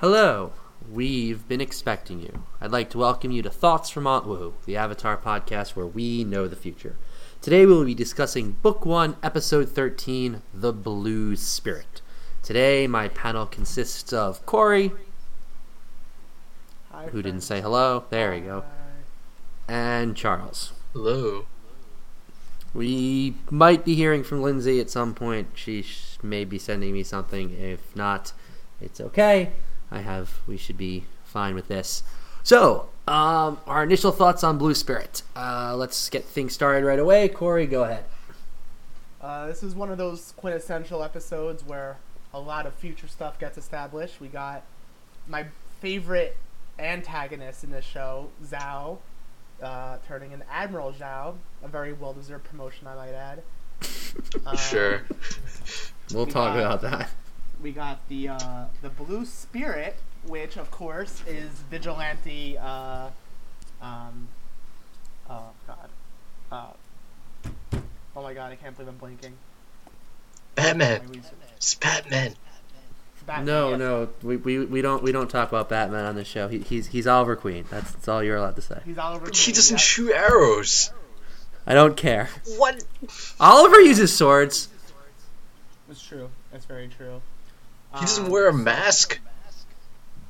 Hello, we've been expecting you. I'd like to welcome you to Thoughts from Aunt Wu, the Avatar podcast where we know the future. Today we will be discussing Book 1, Episode 13, The Blue Spirit. Today my panel consists of Cory, Hi, who didn't say hello, there we go, and Charles. Hello. We might be hearing from Lindsay at some point. She may be sending me something. If not, it's okay. I have. We should be fine with this. So, um, our initial thoughts on Blue Spirit. Uh, let's get things started right away. Cory, go ahead. Uh, this is one of those quintessential episodes where a lot of future stuff gets established. We got my favorite antagonist in this show, Zhao, uh, turning into Admiral Zhao, a very well-deserved promotion, I might add. Um, sure. We'll We talk got- about that. We got the uh, the Blue Spirit, which of course is vigilante. Uh, um, oh God. Uh, oh my God! I can't believe I'm blinking. Batman. It's Batman. Batman, No, yes. no, we, we, we don't we don't talk about Batman on this show. He, he's he's Oliver Queen. That's, that's all you're allowed to say. He's Oliver. But he Queen, doesn't yeah. shoot arrows. I don't care. What? Oliver uses swords. It's true. That's very true. He doesn't wear a mask.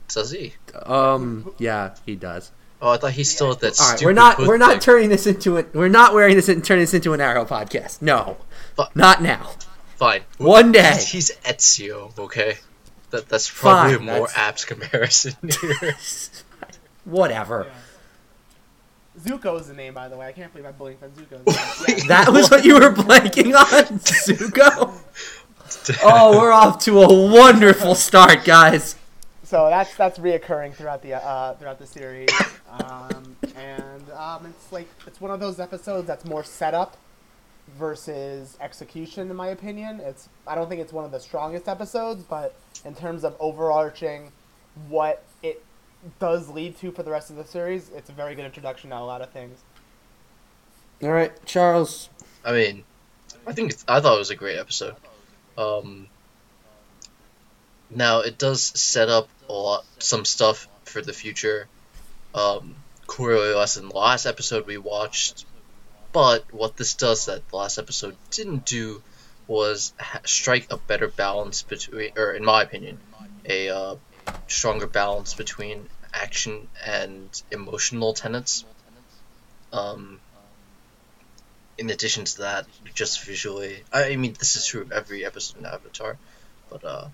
Does he? Um, yeah, he does. Oh, I thought he still had that All right, stupid we're not we're not thing. turning this into it. We're not wearing this and turning this into an Arrow podcast. No, But- not now. Fine. One day. He's, he's Ezio, okay? That that's probably Fine, a more that's- apt comparison here. Whatever. Yeah. Zuko is the name, by the way. I can't believe I'm blinked on Zuko. Yeah. That was what you were blanking on, Zuko. Oh, we're off to a wonderful start, guys. So that's that's reoccurring throughout the uh, throughout the series, um, and um, it's like it's one of those episodes that's more setup versus execution, in my opinion. It's I don't think it's one of the strongest episodes, but in terms of overarching what it does lead to for the rest of the series, it's a very good introduction to a lot of things. All right, Charles. I mean, I think it's, I thought it was a great episode. Um, now it does set up a lot, some stuff for the future. Um, Coriolis in the last episode we watched, but what this does that the last episode didn't do was ha- strike a better balance between, or in my opinion, a uh, stronger balance between action and emotional tenets. Um, in addition to that, just visually, I mean, this is true of every episode in Avatar, but uh,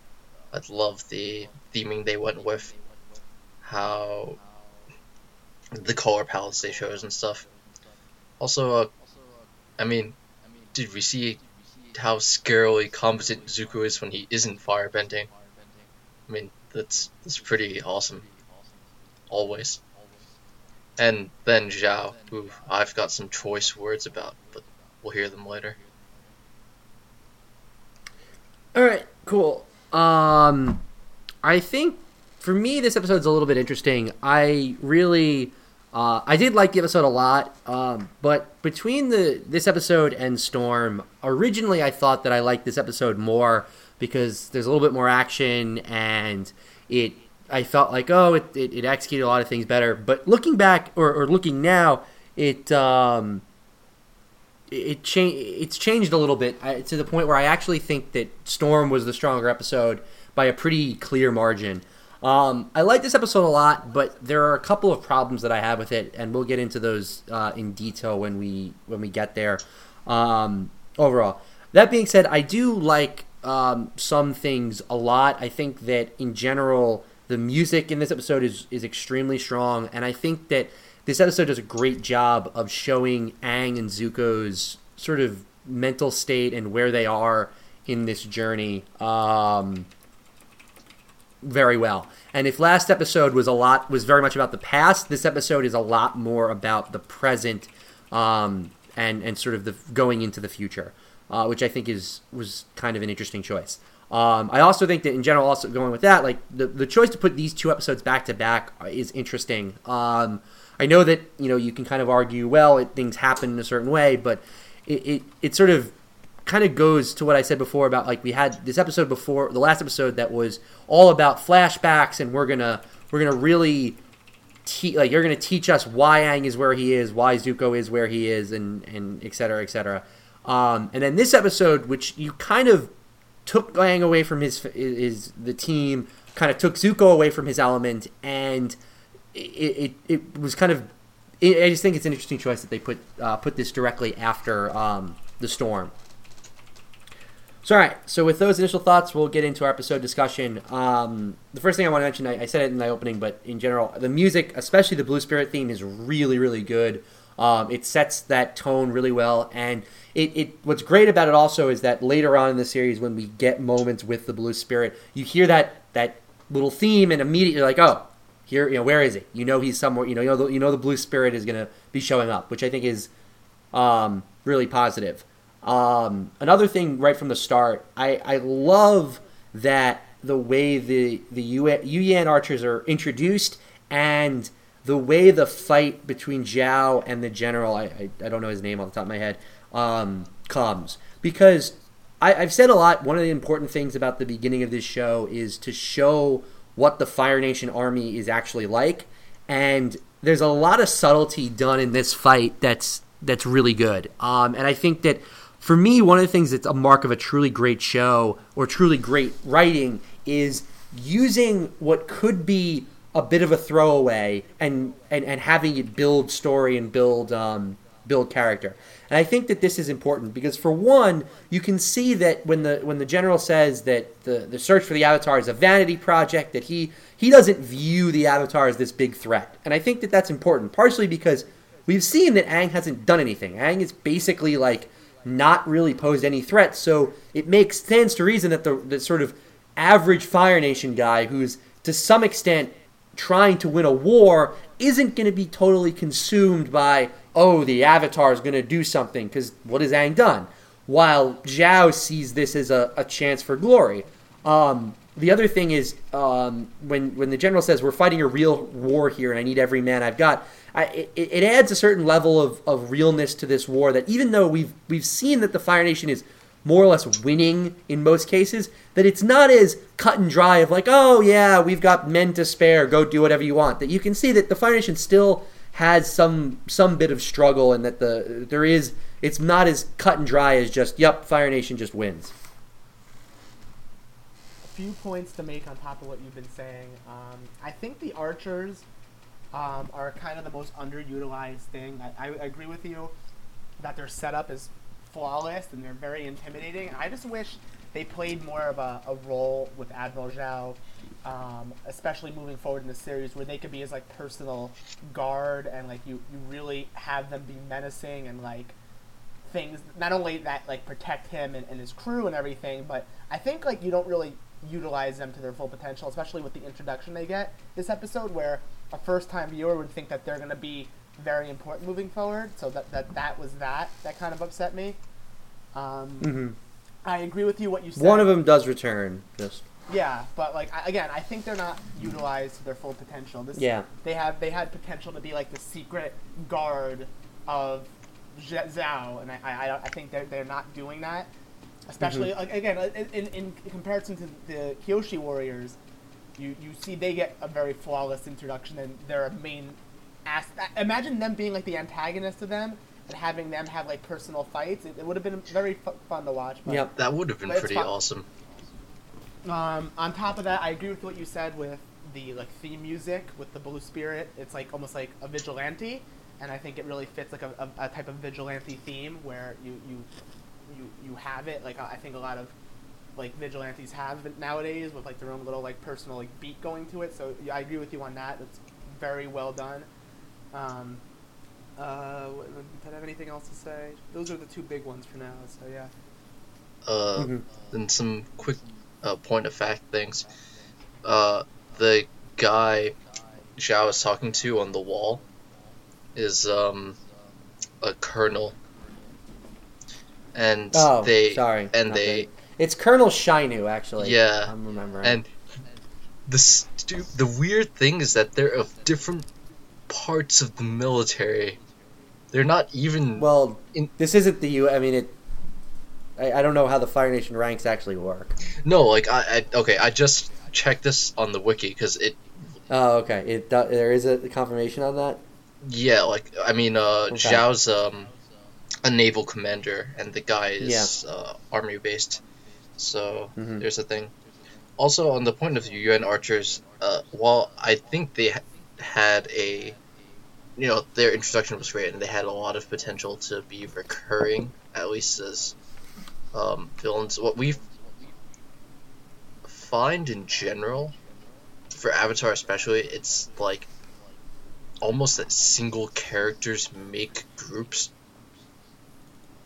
I love the theming they went with, how the color palettes they chose and stuff. Also, uh, I mean, did we see how scarily competent Zuko is when he isn't firebending? I mean, that's that's pretty awesome. Always. And then Zhao, who I've got some choice words about, but we'll hear them later. All right, cool. Um, I think for me this episode's a little bit interesting. I really, uh, I did like the episode a lot. Um, but between the this episode and Storm, originally I thought that I liked this episode more because there's a little bit more action and it. I felt like oh it, it, it executed a lot of things better. But looking back or, or looking now, it um, it changed. It's changed a little bit I, to the point where I actually think that Storm was the stronger episode by a pretty clear margin. Um, I like this episode a lot, but there are a couple of problems that I have with it, and we'll get into those uh, in detail when we when we get there. Um, overall, that being said, I do like um, some things a lot. I think that in general, the music in this episode is is extremely strong, and I think that this episode does a great job of showing Aang and Zuko's sort of mental state and where they are in this journey um, very well. And if last episode was a lot was very much about the past, this episode is a lot more about the present um, and and sort of the going into the future, uh, which I think is was kind of an interesting choice. Um, I also think that in general, also going with that, like the the choice to put these two episodes back to back is interesting. Um, I know that you know you can kind of argue, well, it, things happen in a certain way, but it, it, it sort of kind of goes to what I said before about like we had this episode before the last episode that was all about flashbacks and we're gonna we're gonna really te- like you're gonna teach us why Aang is where he is, why Zuko is where he is, and and et cetera, et cetera. Um, and then this episode, which you kind of took Aang away from his his the team, kind of took Zuko away from his element, and it it, it was kind of. I just think it's an interesting choice that they put uh, put this directly after um, the storm. So, all right. So, with those initial thoughts, we'll get into our episode discussion. Um, the first thing I want to mention, I, I, said it in the opening, but in general, the music, especially the Blue Spirit theme, is really, really good. Um, it sets that tone really well, and it, it. What's great about it also is that later on in the series, when we get moments with the Blue Spirit, you hear that that little theme, and immediately you're like, oh, here, you know, where is he? You know, he's somewhere. You know, you know, the, you know, the Blue Spirit is going to be showing up, which I think is um, really positive. Um, another thing right from the start, I, I love that the way the the Yuyan archers are introduced and the way the fight between Zhao and the general, I, I, I, don't know his name off the top of my head, um, comes. Because I, I've said a lot, one of the important things about the beginning of this show is to show what the Fire Nation army is actually like. And there's a lot of subtlety done in this fight that's that's really good. Um, and I think that for me, one of the things that's a mark of a truly great show or truly great writing is using what could be a bit of a throwaway and and, and having it build story and build um, build character. And I think that this is important because for one, you can see that when the when the general says that the, the search for the avatar is a vanity project, that he he doesn't view the avatar as this big threat. And I think that that's important, partially because we've seen that Aang hasn't done anything. Aang is basically like not really posed any threat. So it makes sense to reason that the, the sort of average Fire Nation guy who's to some extent trying to win a war isn't going to be totally consumed by, oh, the Avatar is going to do something, because what has Aang done? While Zhao sees this as a, a chance for glory. Um, the other thing is um, when when the general says we're fighting a real war here and I need every man I've got, I, it, it, adds a certain level of, of realness to this war that even though we've we've seen that the Fire Nation is more or less winning in most cases, that it's not as cut and dry of like, oh yeah, we've got men to spare, go do whatever you want. That you can see that the Fire Nation still has some some bit of struggle and that the there is it's not as cut and dry as just yep, Fire Nation just wins. A few points to make on top of what you've been saying. Um, I think the archers um, are kind of the most underutilized thing. I, I agree with you that their setup is flawless and they're very intimidating. I just wish they played more of a, a role with Admiral Zhao, um, especially moving forward in the series, where they could be his like personal guard and like you, you really have them be menacing and like things not only that like protect him and, and his crew and everything, but I think like you don't really utilize them to their full potential, especially with the introduction they get this episode where a first time viewer would think that they're to be very important moving forward. So that, that that was that that kind of upset me. Um, mm-hmm. I agree with you what you said. One of them does return. Just yeah, but like again, I think they're not utilized to their full potential. This, yeah, they have they had potential to be like the secret guard of Zhao, and I I, I think they're they're not doing that. Especially mm-hmm. again in, in comparison to the Kyoshi Warriors, you you see they get a very flawless introduction and they're a main ass. Imagine them being like the antagonist to them and having them have like personal fights. It, it would have been very f- fun to watch. But, yep, that would have been pretty awesome. Um, on top of that, I agree with what you said with the like theme music with the Blue Spirit. It's like almost like a vigilante, and I think it really fits like a, a, a type of vigilante theme where you you you you have it. Like I think a lot of like vigilantes have nowadays with like their own little like personal like beat going to it. So yeah, I agree with you on that. It's very well done. Um, uh, did I have anything else to say? Those are the two big ones for now. So yeah. Uh, mm-hmm. and some quick uh, point of fact things. Uh, the guy Zhao was talking to on the wall is um a colonel, and oh, they sorry, and they. It's Colonel Shinu, actually. Yeah, I'm remembering. And the stu- the weird thing is that they're of different parts of the military. They're not even well. In- this isn't the U. I mean, it. I, I don't know how the Fire Nation ranks actually work. No, like I, I okay, I just checked this on the wiki because it Oh, okay. It there is a confirmation on that. Yeah, like I mean, uh, Okay. Zhao's um, a naval commander, and the guy is uh, army based. So Mhm. there's a thing. Also, on the point of view, UN archers, uh, while I think they ha- had a, you know, their introduction was great, and they had a lot of potential to be recurring, at least as um, villains. What we find in general, for Avatar especially, it's like almost that single characters make groups.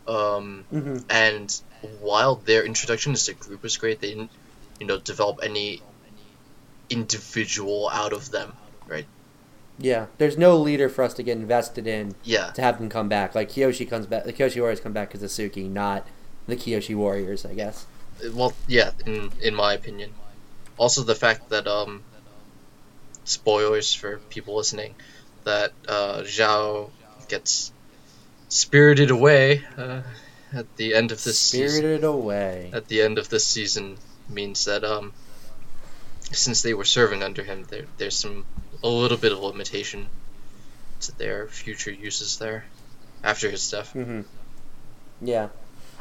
Um, Mm-hmm. and while their introduction as a group is great, they didn't, you know, develop any individual out of them, right? Yeah, there's no leader for us to get invested in Yeah, to have them come back. Like Kyoshi comes back, the Kyoshi Warriors come back because of Suki, not the Kyoshi Warriors, I guess. well, yeah, in in my opinion. Also, the fact that um, spoilers for people listening, that uh, Zhao gets spirited away uh, at the end of this season. Spirited away. at the end of this season means that um since they were serving under him there there's some a little bit of limitation to their future uses there after his death. hmm Yeah.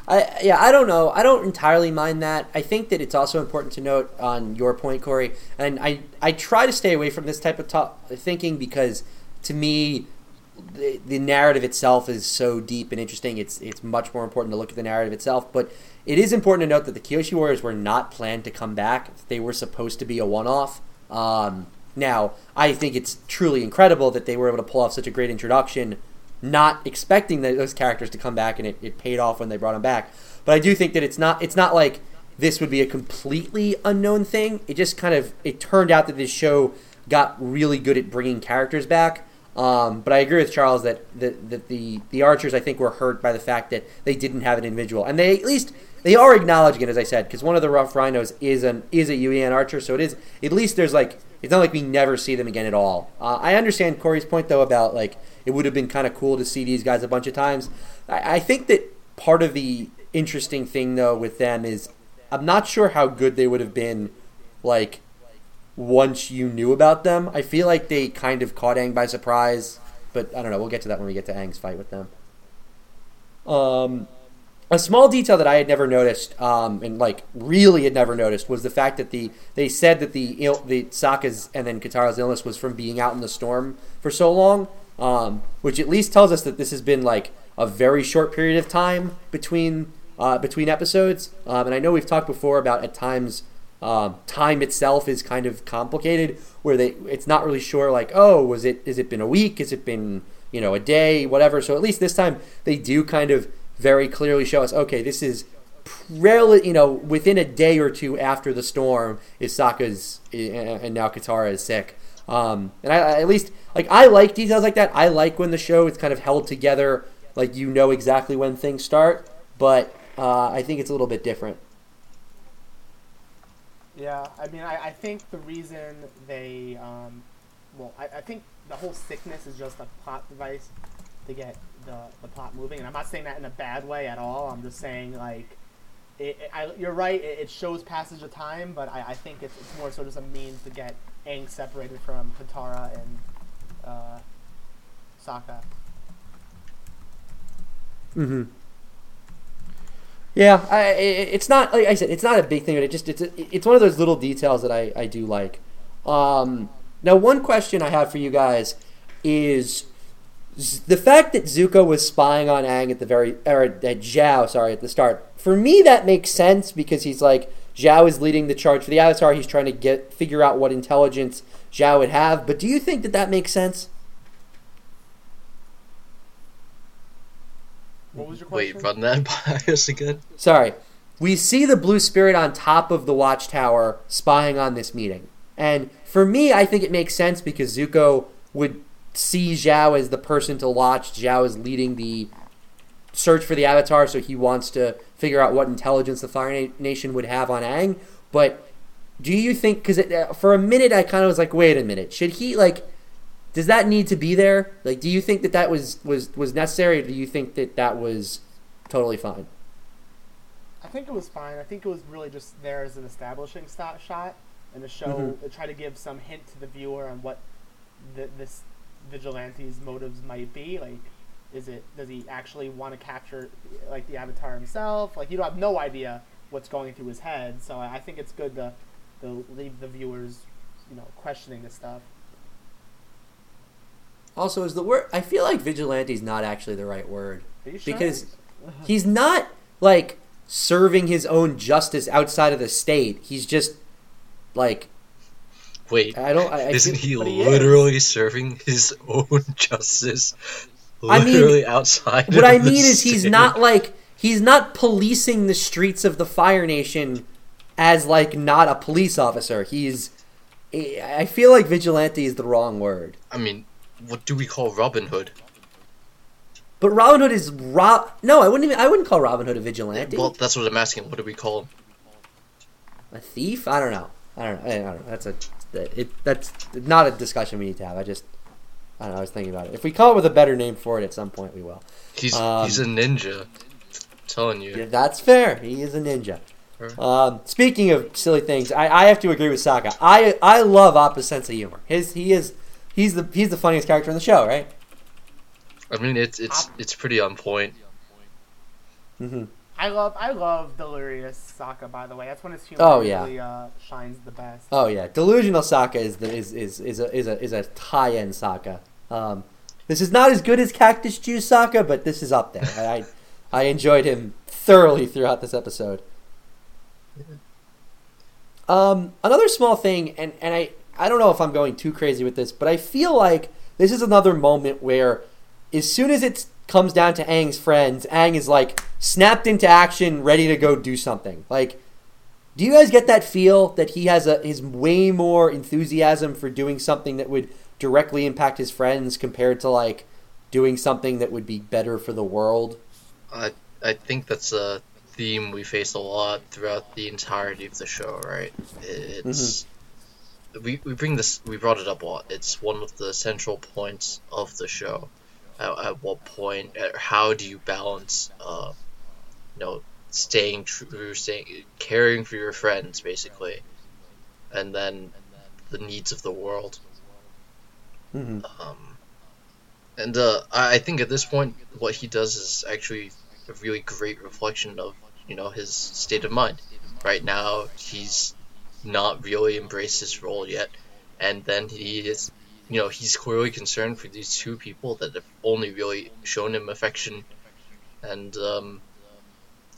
I yeah, I don't know. I don't entirely mind that. I think that it's also important to note on your point, Cory, and I I try to stay away from this type of thinking because to me the, the narrative itself is so deep and interesting. It's it's much more important to look at the narrative itself, but it is important to note that the Kyoshi Warriors were not planned to come back. They were supposed to be a one-off. Um, now, I think it's truly incredible that they were able to pull off such a great introduction not expecting those characters to come back, and it, it paid off when they brought them back. But I do think that it's not it's not like this would be a completely unknown thing. It just kind of it turned out that this show got really good at bringing characters back. Um, but I agree with Charles that, that, that the the archers I think were hurt by the fact that they didn't have an individual, and they at least they are acknowledging it as I said because one of the rough rhinos is an is a Yuyan archer, so it is at least there's like it's not like we never see them again at all. Uh, I understand Cory's point though about like it would have been kind of cool to see these guys a bunch of times. I, I think that part of the interesting thing though with them is I'm not sure how good they would have been like once you knew about them. I feel like they kind of caught Aang by surprise, but I don't know. We'll get to that when we get to Aang's fight with them. Um, a small detail that I had never noticed, um, and like really had never noticed, was the fact that the they said that the the Sokka's and then Katara's illness was from being out in the storm for so long, um, which at least tells us that this has been like a very short period of time between uh, between episodes. Um, and I know we've talked before about at times um, time itself is kind of complicated, where they it's not really sure like oh was it is it been a week, has it been you know a day, whatever. So at least this time they do kind of very clearly show us okay this is rarely you know within a day or two after the storm is Sokka's and now Katara is sick. Um, and I, I- at least like I like details like that. I like when the show is kind of held together, like you know exactly when things start. But uh, I think it's a little bit different. Yeah, I mean, I, I think the reason they, um, well, I, I think the whole sickness is just a plot device to get the, the plot moving. And I'm not saying that in a bad way at all. I'm just saying, like, it, it, I, you're right, it, it shows passage of time, but I, I think it's, it's more sort of a means to get Aang separated from Katara and uh, Sokka. Mm-hmm. Yeah, I, it's not like I said, it's not a big thing, but it just it's it's one of those little details that I, I do like. Um, now, one question I have for you guys is the fact that Zuko was spying on Aang at the very or at Zhao, sorry, at the start. For me, that makes sense because he's like Zhao is leading the charge for the Avatar. He's trying to get figure out what intelligence Zhao would have. But do you think that that makes sense? What was your Wait, run that by us again. Sorry. We see the blue spirit on top of the watchtower spying on this meeting. And for me, I think it makes sense because Zuko would see Zhao as the person to watch. Zhao is leading the search for the Avatar, so he wants to figure out what intelligence the Fire Nation would have on Aang. But do you think, because uh, for a minute I kind of was like, wait a minute, should he, like, does that need to be there? Like, do you think that that was, was, was necessary, or do you think that that was totally fine? I think it was fine. I think it was really just there as an establishing st- shot and to show, Mhm. to try to give some hint to the viewer on what th- this vigilante's motives might be. Like, is it does he actually want to capture like the Avatar himself? Like, you don't have no idea what's going through his head. So I think it's good to to leave the viewers, you know, questioning this stuff. Also, is the word? I feel like vigilante is not actually the right word Are you sure? because he's not like serving his own justice outside of the state. He's just like Wait, I don't. I, I isn't he but he is. literally serving his own justice? I mean, Literally outside. What I mean is he's not like he's not policing the streets of the Fire Nation as like not a police officer. He's I feel like vigilante is the wrong word. I mean, what do we call Robin Hood? But Robin Hood is Rob. No, I wouldn't even. I wouldn't call Robin Hood a vigilante. Well, that's what I'm asking. What do we call him? a thief? I don't know. I don't know. I don't know. That's a. It, that's not a discussion we need to have. I just. I don't know. I was thinking about it. If we come up with a better name for it at some point, we will. He's Um, he's a ninja. I'm telling you. Yeah, that's fair. He is a ninja. Um, speaking of silly things, I, I have to agree with Sokka. I I love Appa's sense of humor. His he is he's the he's the funniest character in the show, right? I mean, it's it's it's pretty on point. hmm I love I love Delirious Sokka. By the way, that's when his humor Oh, yeah. really uh, shines the best. Oh yeah, delusional Sokka is the, is is is a is a is a high end Sokka. Um, this is not as good as Cactus Juice Sokka, but this is up there. I I, I enjoyed him thoroughly throughout this episode. Um, another small thing, and, and I, I don't know if I'm going too crazy with this, but I feel like this is another moment where, as soon as it comes down to Aang's friends, Aang is like snapped into action, ready to go do something. Like, do you guys get that feel that he has a his way more enthusiasm for doing something that would directly impact his friends compared to like doing something that would be better for the world? I I think that's a theme we face a lot throughout the entirety of the show, right? It's mm-hmm. we we bring this we brought it up a lot. It's one of the central points of the show. At, at what point, at how do you balance, uh, you know, staying true, staying caring for your friends, basically, and then the needs of the world. hmm Um, and uh, I I think at this point, what he does is actually a really great reflection of you know his state of mind. Right now, he's not really embraced his role yet, and then he is, you know, he's clearly concerned for these two people that have only really shown him affection and um,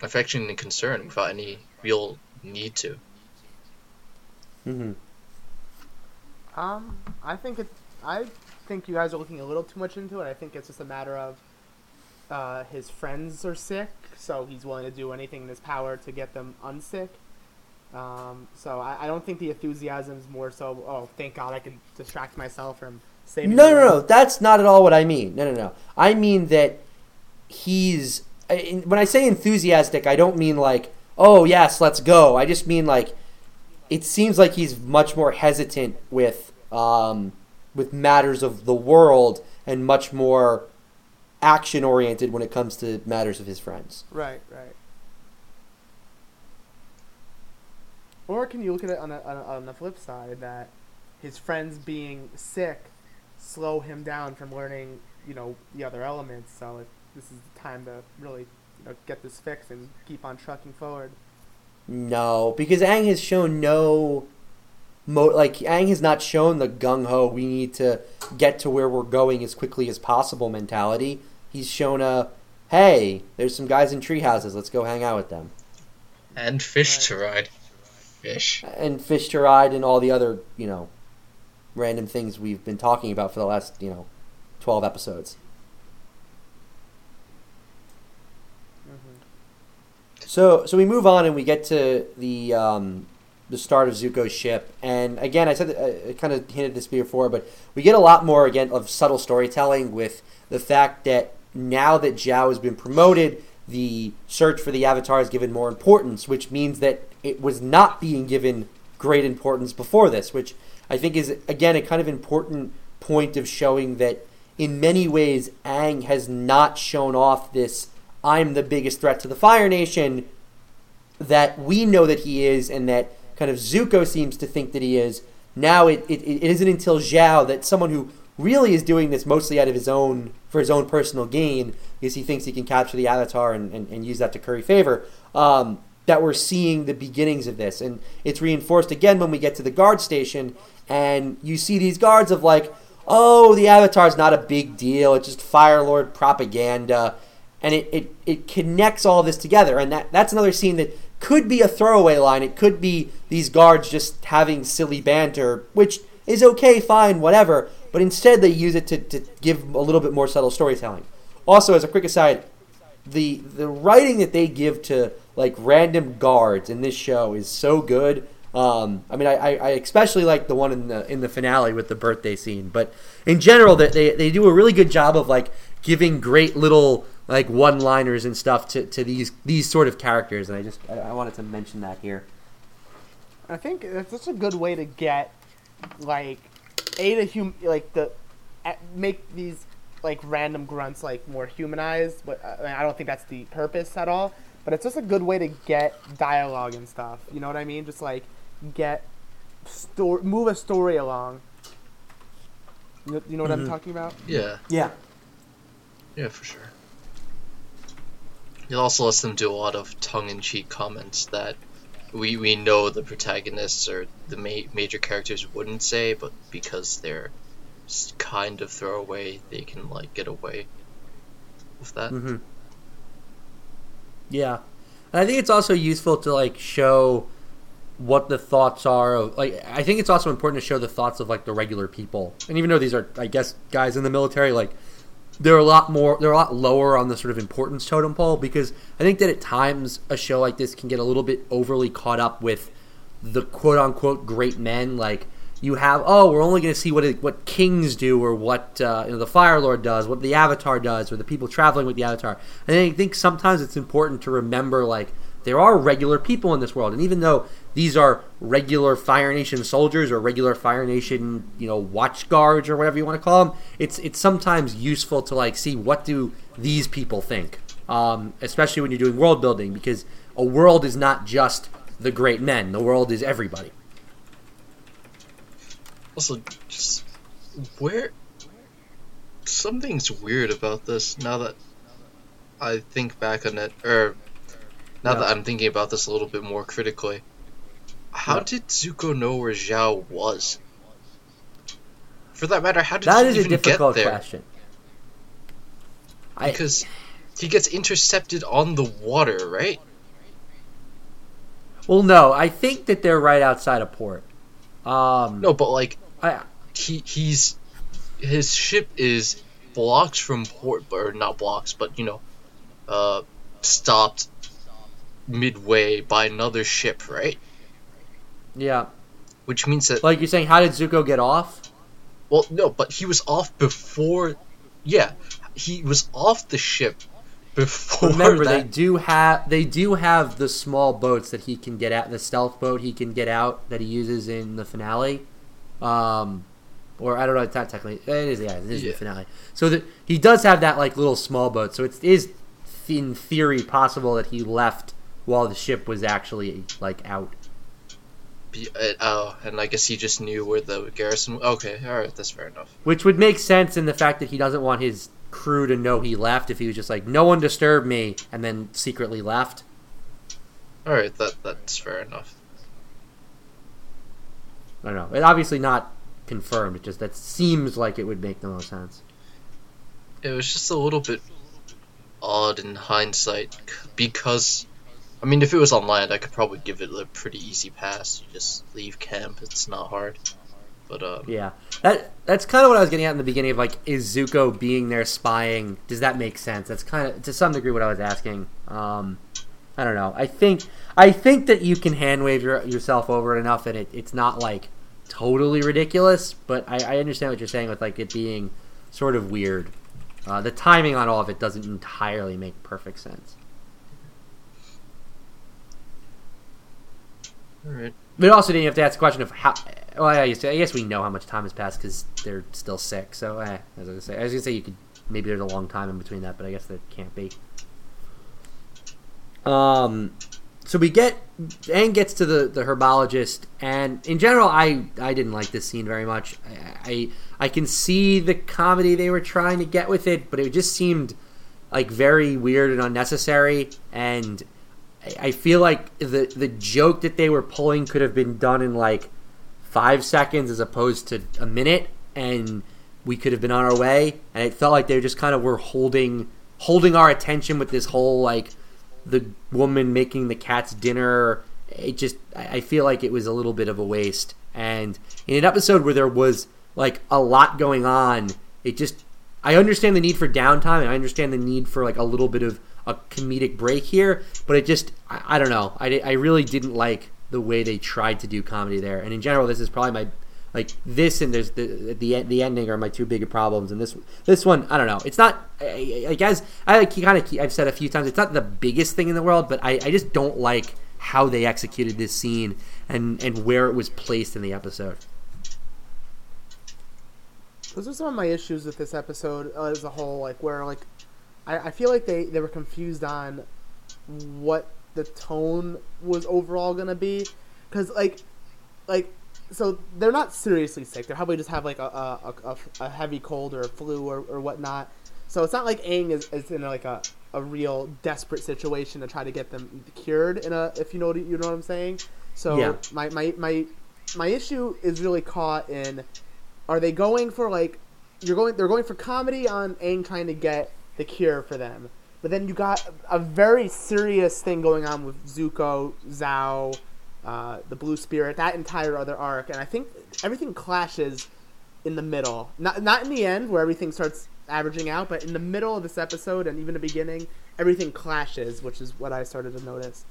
affection and concern without any real need to. hmm Um, I think it. I think you guys are looking a little too much into it. I think it's just a matter of uh, his friends are sick, so he's willing to do anything in his power to get them unsick. Um, so I, I don't think the enthusiasm is more so. Oh, thank God, I can distract myself from saving. No, no, no. That's not at all what I mean. No, no, no. I mean that he's. When I say enthusiastic, I don't mean like, oh yes, let's go. I just mean like, it seems like he's much more hesitant with um, with matters of the world and much more action oriented when it comes to matters of his friends. Right, right. Or can you look at it on, a, on, a, on the flip side that his friends being sick slow him down from learning, you know, the other elements. So it, this is the time to really you know, get this fixed and keep on trucking forward. No, because Aang has shown no mo like Aang has not shown the gung ho we need to get to where we're going as quickly as possible mentality. He's shown a hey, there's some guys in tree houses, let's go hang out with them. And fish to ride. Fish. And fish to ride and all the other, you know, random things we've been talking about for the last, you know, 12 episodes. So, so we move on and we get to the um, the start of Zuko's ship, and again, I said I kind of hinted this before, but we get a lot more again of subtle storytelling with the fact that now that Zhao has been promoted, the search for the Avatar is given more importance, which means that it was not being given great importance before this, which I think is again a kind of important point of showing that in many ways Aang has not shown off this I'm the biggest threat to the Fire Nation that we know that he is, and that kind of Zuko seems to think that he is. Now it, it, it isn't until Zhao that someone who really is doing this mostly out of his own for his own personal gain because he thinks he can capture the avatar and, and, and use that to curry favor. Um, that we're seeing the beginnings of this. And it's reinforced again when we get to the guard station and you see these guards of like oh the avatar's not a big deal. It's just fire lord propaganda. And it, it, it connects all this together. And that, that's another scene that could be a throwaway line. It could be these guards just having silly banter which is okay fine whatever but instead they use it to, to give a little bit more subtle storytelling. Also, as a quick aside, the the writing that they give to like random guards in this show is so good. Um, I mean, I, I especially like the one in the in the finale with the birthday scene, but in general, they, they they do a really good job of like giving great little like one liners and stuff to, to these these sort of characters, and I just I, I wanted to mention that here. I think such a good way to get like a to hum like the make these like random grunts like more humanized. But uh, I, mean, I don't think that's the purpose at all. But it's just a good way to get dialogue and stuff. You know what I mean? Just like get story, move a story along. You know, you know what mm-hmm. I'm talking about? Yeah. Yeah. Yeah, for sure. It also lets them do a lot of tongue-in-cheek comments that we we know the protagonists or the ma- major characters wouldn't say, but because they're kind of throwaway, they can like get away with that. Mm-hmm. Yeah, and I think it's also useful to like show what the thoughts are of like I think it's also important to show the thoughts of like the regular people. And even though these are I guess guys in the military like they're a lot more they're a lot lower on the sort of importance totem pole because I think that at times a show like this can get a little bit overly caught up with the quote unquote great men. Like you have oh we're only going to see what it, what kings do or what uh, you know, the fire lord does what the avatar does or the people traveling with the avatar. And i think sometimes it's important to remember like there are regular people in this world. And even though these are regular Fire Nation soldiers or regular Fire Nation, you know, watch guards or whatever you want to call them. It's it's sometimes useful to like see what do these people think, um, especially when you're doing world building, because a world is not just the great men. The world is everybody. Also, just where something's weird about this now that I think back on it, or now yeah. that I'm thinking about this a little bit more critically. How did Zuko know where Zhao was? For that matter, how did that he is a difficult question. Because I... he gets intercepted on the water, right? Well, no, I think that they're right outside a port. Um, no, but like, I, he he's his ship is blocks from port, or not blocks, but you know, uh, stopped midway by another ship, right? Yeah. Which means that like you're saying, how did Zuko get off? Well, no, but he was off before. Yeah, he was off the ship before. Remember, that... they do have they do have the small boats that he can get at the stealth boat he can get out that he uses in the finale. Um, or I don't know, it's not technically it is yeah it is yeah. the finale. So that he does have that like little small boat. So it is in theory possible that he left while the ship was actually like out. Uh, oh, and I guess he just knew where the garrison. Okay, all right, that's fair enough. Which would make sense in the fact that he doesn't want his crew to know he left. If he was just like, "No one disturb me," and then secretly left. All right, that that's fair enough. I don't know. It's obviously not confirmed. It just that seems like it would make the most sense. It was just a little bit odd in hindsight because I mean, if it was on land, I could probably give it a pretty easy pass. You just leave camp; it's not hard. But um, yeah, that that's kind of what I was getting at in the beginning of like, is Zuko being there spying? Does that make sense? That's kind of to some degree what I was asking. Um, I don't know. I think I think that you can hand wave your, yourself over it enough, and it, it's not like totally ridiculous. But I, I understand what you're saying with like it being sort of weird. Uh, the timing on all of it doesn't entirely make perfect sense. Right. But also, then you have to ask the question of how. Well, I guess we know how much time has passed because they're still sick. So, eh, as I was gonna say, I was gonna say you could maybe there's a long time in between that, but I guess that can't be. Um, so we get Aang gets to the, the herbologist, and in general, I I didn't like this scene very much. I, I I can see the comedy they were trying to get with it, but it just seemed like very weird and unnecessary. And I, feel like the the joke that they were pulling could have been done in like five seconds as opposed to a minute, and we could have been on our way. And it felt like they just kind of were holding holding our attention with this whole like the woman making the cat's dinner. It just I feel like it was a little bit of a waste. And in an episode where there was like a lot going on, it just I understand the need for downtime and I understand the need for like a little bit of a comedic break here, but it just I, I don't know. I, I really didn't like the way they tried to do comedy there. And in general, this is probably my like this and there's the the the ending are my two bigger problems and this this one I don't know it's not I, guess I like kind of I've said a few times it's not the biggest thing in the world but I, I just don't like how they executed this scene and and where it was placed in the episode those are some of my issues with this episode uh, as a whole like where like I, I feel like they they were confused on what the tone was overall gonna be because like like so they're not seriously sick. They probably just have like a a, a, a heavy cold or a flu or, or whatnot. So it's not like Aang is, is in like a, a real desperate situation to try to get them cured. In a if you know what, you know what I'm saying. So yeah. my, my my my issue is really caught in are they going for like you're going they're going for comedy on Aang trying to get the cure for them, but then you got a very serious thing going on with Zuko, Zhao, uh, the Blue Spirit, that entire other arc, and I think everything clashes in the middle. Not not in the end where everything starts averaging out, but in the middle of this episode and even the beginning, everything clashes, which is what I started to notice.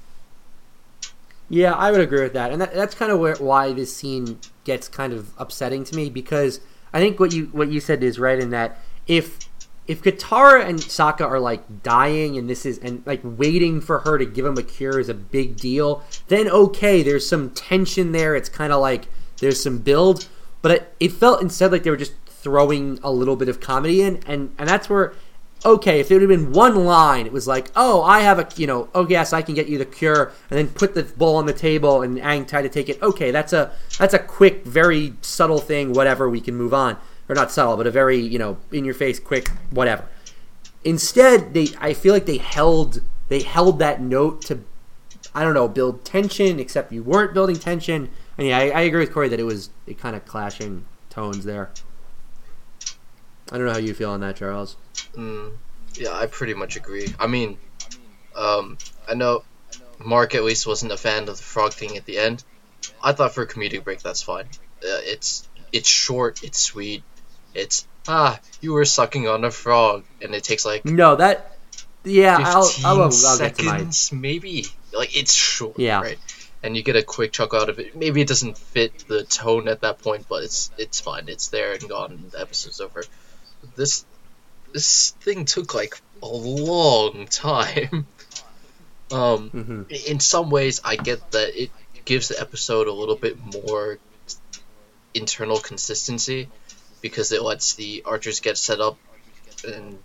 Yeah, I would agree with that, and that, that's kind of where, why this scene gets kind of upsetting to me because I think what you what you said is right in that if if Katara and Sokka are like dying and this is and like waiting for her to give him a cure is a big deal, then okay, there's some tension there. It's kind of like there's some build, but it, it, felt instead like they were just throwing a little bit of comedy in, and and that's where okay, if it would have been one line, it was like, oh, I have a you know, oh yes, I can get you the cure, and then put the bowl on the table and Aang tried to take it. Okay, that's a that's a quick, very subtle thing. Whatever, we can move on or not subtle, but a very you know in your face, quick, whatever. Instead, they I feel like they held they held that note to I don't know build tension, except you weren't building tension. And yeah, I, I agree with Cory that it was it kind of clashing tones there. I don't know how you feel on that, Charles. Mm, yeah, I pretty much agree. I mean, um, I know Mark at least wasn't a fan of the frog thing at the end. I thought for a comedic break that's fine. Uh, it's it's short, it's sweet, it's ah, you were sucking on a frog, and it takes like no that. Yeah, I'll, I'll, I'll seconds, maybe. Like it's short, yeah. right? And you get a quick chuckle out of it. Maybe it doesn't fit the tone at that point, but it's it's fine. It's there and gone. And the episode's over. This this thing took like a long time. um, mm-hmm. in some ways, I get that it gives the episode a little bit more internal consistency because it lets the archers get set up and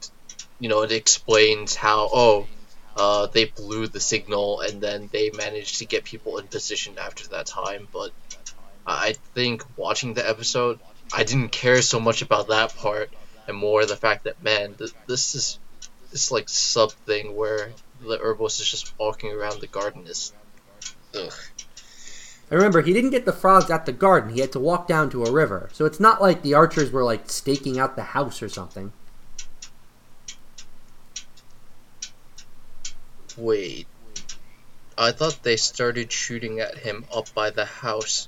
you know it explains how oh uh, they blew the signal and then they managed to get people in position after that time. But i think watching the episode i didn't care so much about that part and more the fact that man th- this is this like sub thing where the herbalist is just walking around the garden. Is ugh and remember, he didn't get the frogs at the garden. He had to walk down to a river. So it's not like the archers were like staking out the house or something. Wait. I thought they started shooting at him up by the house.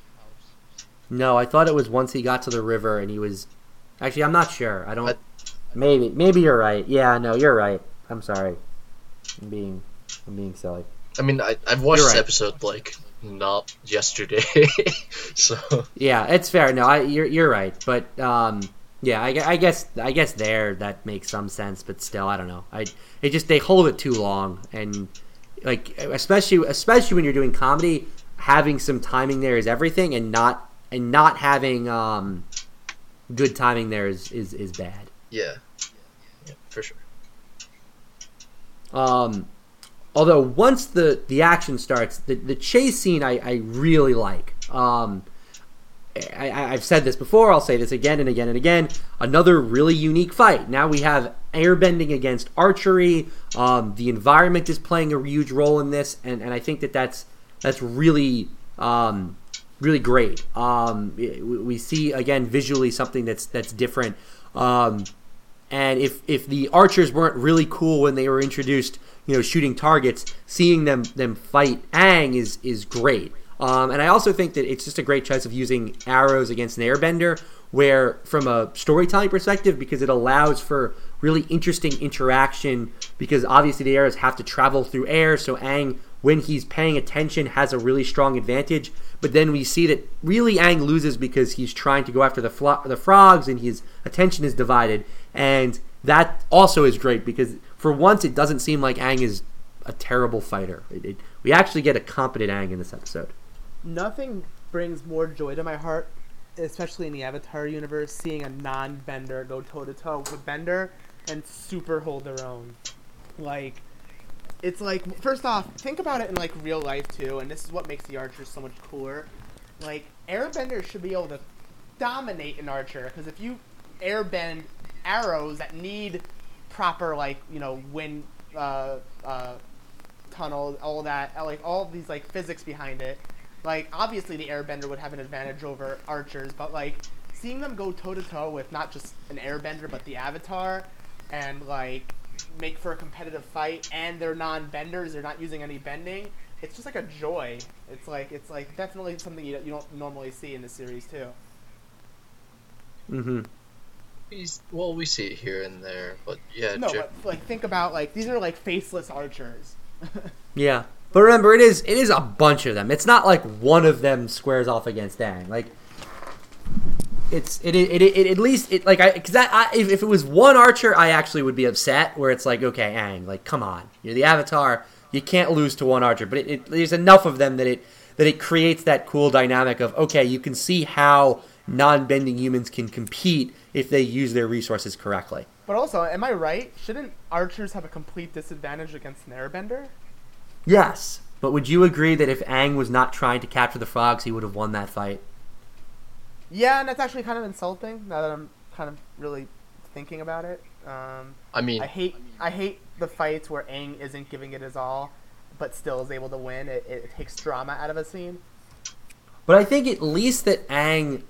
No, I thought it was once he got to the river and he was. Actually, I'm not sure. I don't. I... Maybe, maybe you're right. Yeah, no, you're right. I'm sorry. I'm being, I'm being silly. I mean, I, I've watched right. this episode like not yesterday. so yeah, it's fair. No, I, you're you're right, but um, yeah, I, I, guess I guess there that makes some sense, but still, I don't know. I it just they hold it too long, and like especially especially when you're doing comedy, having some timing there is everything, and not and not having um, good timing there is is, is bad. Yeah, yeah, for sure. Um, although once the the action starts, the the chase scene I, I really like. Um, I, I've said this before. I'll say this again and again and again. Another really unique fight. Now we have airbending against archery. Um, the environment is playing a huge role in this, and, and I think that that's that's really um, really great. Um, we we see again visually something that's that's different. Um, and if if the archers weren't really cool when they were introduced, you know, shooting targets, seeing them them fight Aang is is great. Um, and I also think that it's just a great choice of using arrows against an airbender, where from a storytelling perspective, because it allows for really interesting interaction. Because obviously the arrows have to travel through air, so Aang, when he's paying attention, has a really strong advantage. But then we see that really Aang loses because he's trying to go after the flo- the frogs, and his attention is divided. And that also is great because for once it doesn't seem like Aang is a terrible fighter. It, it, we actually get a competent Aang in this episode. Nothing brings more joy to my heart, especially in the Avatar universe, seeing a non-Bender go toe to toe with Bender and Super hold their own. Like, it's like first off, think about it in like real life too, and this is what makes the Archers so much cooler. Like, Airbender should be able to dominate an Archer because if you airbend arrows that need proper like you know wind uh, uh, tunnel, all that, uh, like all these like physics behind it. Like obviously the airbender would have an advantage over archers, but like seeing them go toe to toe with not just an airbender but the avatar and like make for a competitive fight and they're non-benders, they're not using any bending. It's just like a joy. It's like it's like definitely something you, you don't normally see in the series too. Mm-hmm. He's, well, we see it here and there, but yeah, No, Jer- but like think about like these are like faceless archers. Yeah, but remember, it is it is a bunch of them. It's not like one of them squares off against Aang. Like it's it it, it, it at least it like I because that I, if, if it was one archer, I actually would be upset. Where it's like, okay, Aang, like come on, you're the Avatar, you can't lose to one archer. But it, it, there's enough of them that it that it creates that cool dynamic of okay, you can see how non-bending humans can compete if they use their resources correctly. But also, am I right? Shouldn't archers have a complete disadvantage against an airbender? Yes, but would you agree that if Aang was not trying to capture the frogs, he would have won that fight? Yeah, and that's actually kind of insulting now that I'm kind of really thinking about it. Um, I mean, I hate I hate the fights where Aang isn't giving it his all, but still is able to win. It, it takes drama out of a scene. But I think at least that Aang,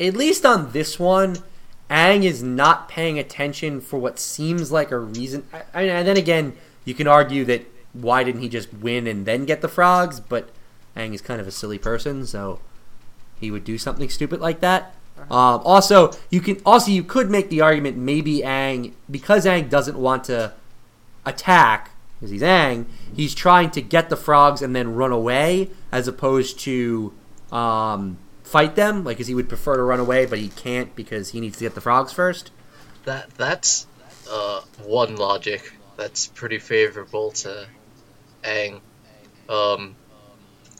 at least on this one, Aang is not paying attention for what seems like a reason. I, I, and then again, you can argue that why didn't he just win and then get the frogs? But Aang is kind of a silly person, so he would do something stupid like that. Um, also, you can also you could make the argument maybe Aang because Aang doesn't want to attack because he's Aang, he's trying to get the frogs and then run away as opposed to um, fight them. Like, because he would prefer to run away, but he can't because he needs to get the frogs first. that that's uh, one logic that's pretty favorable to Aang. Um,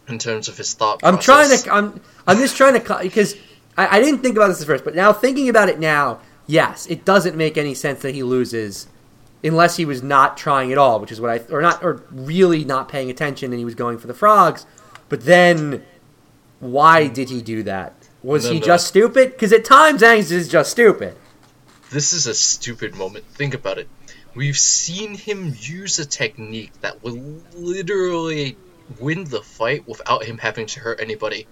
in terms of his thought I'm trying to. I'm. I'm just trying to because I, I didn't think about this at first, but now thinking about it now, yes, it doesn't make any sense that he loses unless he was not trying at all, which is what I or not or really not paying attention and he was going for the frogs. But then, why did he do that? Was No, he no. just stupid? Because at times Aang's is just stupid. This is a stupid moment. Think about it. We've seen him use a technique that will literally win the fight without him having to hurt anybody.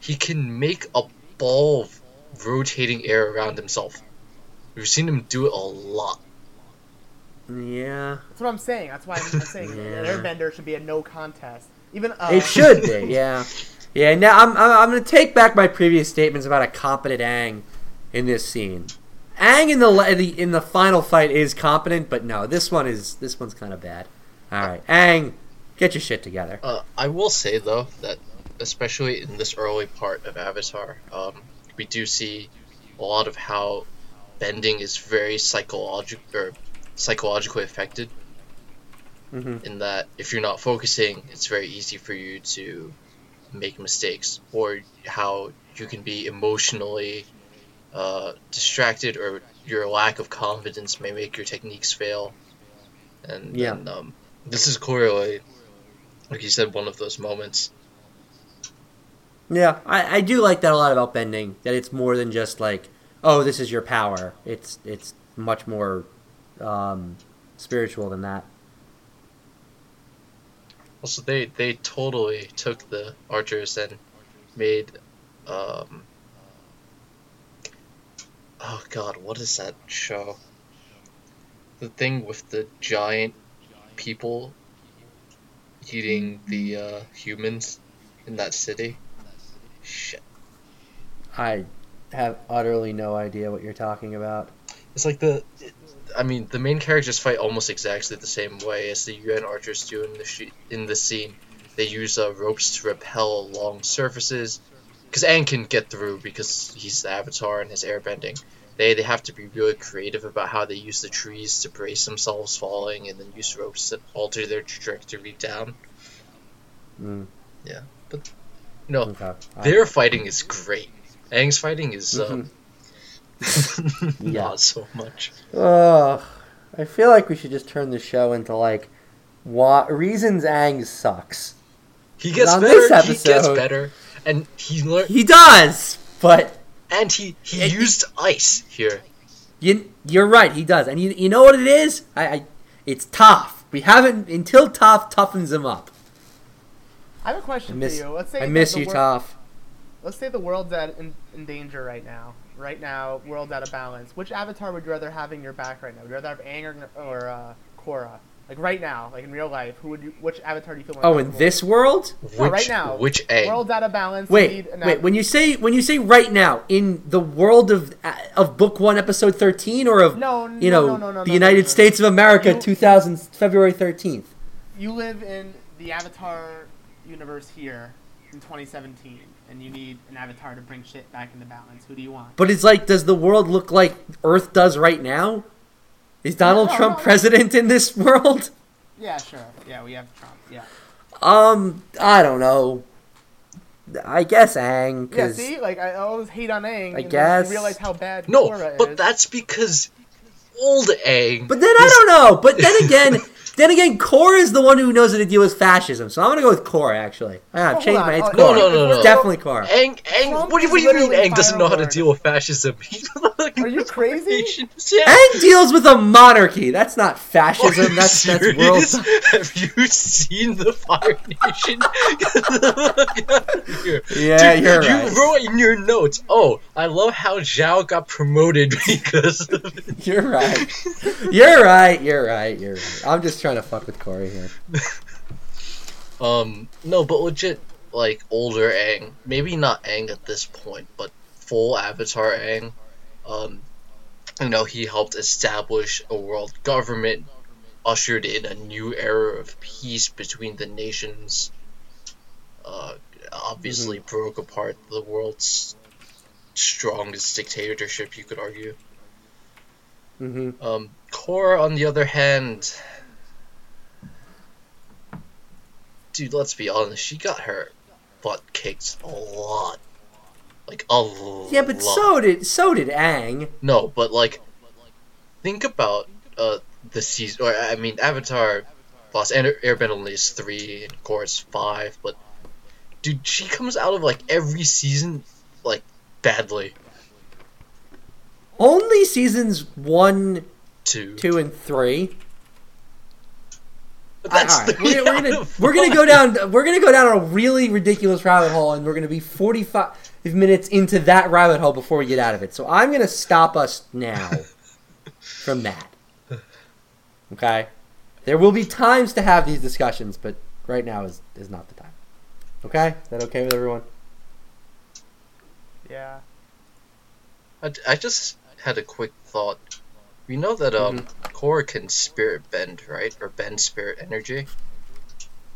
He can make a ball of rotating air around himself. We've seen him do it a lot. Yeah, That's what I'm saying. That's why I'm, I'm saying Yeah. an airbender should be a no contest. Even uh, it should be. Yeah, yeah. Now I'm I'm, I'm going to take back my previous statements about a competent Aang in this scene. Aang in the, the in the final fight is competent, but no, this one is this one's kind of bad. All right, Aang, get your shit together. Uh, I will say though that especially in this early part of Avatar, um, we do see a lot of how bending is very psychological or psychologically affected. Mhm. In that, if you're not focusing, it's very easy for you to make mistakes, or how you can be emotionally uh, distracted, or your lack of confidence may make your techniques fail. And Yeah. then, um, This is clearly, like you said, one of those moments. Yeah, I, I do like that a lot about bending. That it's more than just like, oh, this is your power. It's it's much more um, spiritual than that. Also, they they totally took the archers and made, um, oh god, what is that show? The thing with the giant people eating the uh, humans in that city. Shit. I have utterly no idea what you're talking about. It's like the, I mean, the main characters fight almost exactly the same way as the Yuyan archers do in the sh- in the scene. They use uh, ropes to repel along surfaces, because Aang can get through because he's the Avatar and his airbending. They they have to be really creative about how they use the trees to brace themselves falling, and then use ropes to alter their trajectory down. Mm, No, okay. Their fighting is great. Aang's fighting is uh, Yeah. not so much. Ugh. I feel like we should just turn the show into like, why, reasons Aang sucks. He gets better. this He gets better, and he learned. He does, but And he he It- used ice here. you you're right. He does, and you you know what it is? I, I it's tough. We haven't until Toph toughens him up. I have a question miss for you. Let's say I miss you, wor- Toph. Let's say the world's at in, in danger right now. Right now, world's out of balance. Which avatar would you rather have in your back right now? Would you rather have Aang or, or uh, Korra? Like right now, like in real life, who would you? Which avatar do you feel? more Oh, in comfortable this world? Which, No, right now. Which with? egg? World's out of balance. you Wait, need an wait. When you say when you say right now in the world of of book one, episode thirteen, or of No, you no, know no, no, no, the no, United no, no. States of America, You- two thousand February thirteenth. you live in the Avatar universe here in 2017, and you need an avatar to bring shit back into balance. Who do you want? But it's like, does the world look like Earth does right now? Is Donald No, Trump no. president in this world? Yeah, sure. Yeah, we have Trump. Yeah. Um, I don't know. I guess Aang. Yeah. 'cause- See, like I always hate on Aang. I and guess. You realize how bad No, Korra but is. that's because old Aang. But then I don't know. But then again, then again, Korra is the one who knows how to deal with fascism. So I'm gonna go with Korra. Actually, ah, I've changed my. It's Oh, No, no, no, no. It's definitely Korra. Aang, Aang, Trump what, do you- what do you mean literally Aang doesn't know how to deal with fascism? Are you crazy? Nations, yeah. Aang deals with a monarchy. That's not fascism. That's that's world. Serious? Have you seen the Fire Nation? Yeah, Dude, you're you right. wrote in your notes. Oh, I love how Zhao got promoted because of it. You're right. You're right. You're right. You're right. I'm just trying to fuck with Cory here. Um, no, but legit, like older Aang. Maybe not Aang at this point, but full Avatar Aang. Um, you know, he helped establish a world government, ushered in a new era of peace between the nations. Uh, obviously broke apart the world's strongest dictatorship, you could argue. hmm Um, Korra, on the other hand, dude, let's be honest, she got her butt kicked a lot, like a lot. Yeah, but so did so did Aang. no, but like, think about uh the season, or I mean, Avatar, Lost Air Airbender only is three, and Korra's five, but dude, she comes out of like every season like badly. Only seasons one, Two. two, and three. But that's All right, three we're, we're gonna we're gonna go down we're gonna go down a really ridiculous rabbit hole, and we're gonna be forty five minutes into that rabbit hole before we get out of it. So I'm gonna stop us now from that. Okay, there will be times to have these discussions, but right now is is not the time. Okay, is that okay with everyone? Yeah. I, I just had a quick thought. We know that um Mm-hmm. Korra can spirit bend, right? Or bend spirit energy.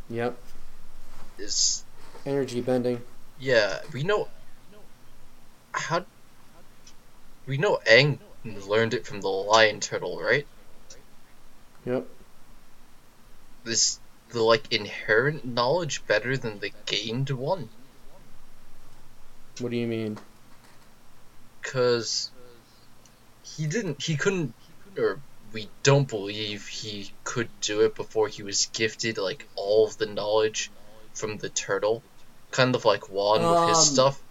Yep. Is Energy bending. yeah. We know how. We know Aang learned it from the lion turtle, right? Yep. This the like inherent knowledge better than the gained one? What do you mean? Cause he didn't. He couldn't. Or we don't believe he could do it before he was gifted like all of the knowledge from the turtle, kind of like Wan with his Um, stuff.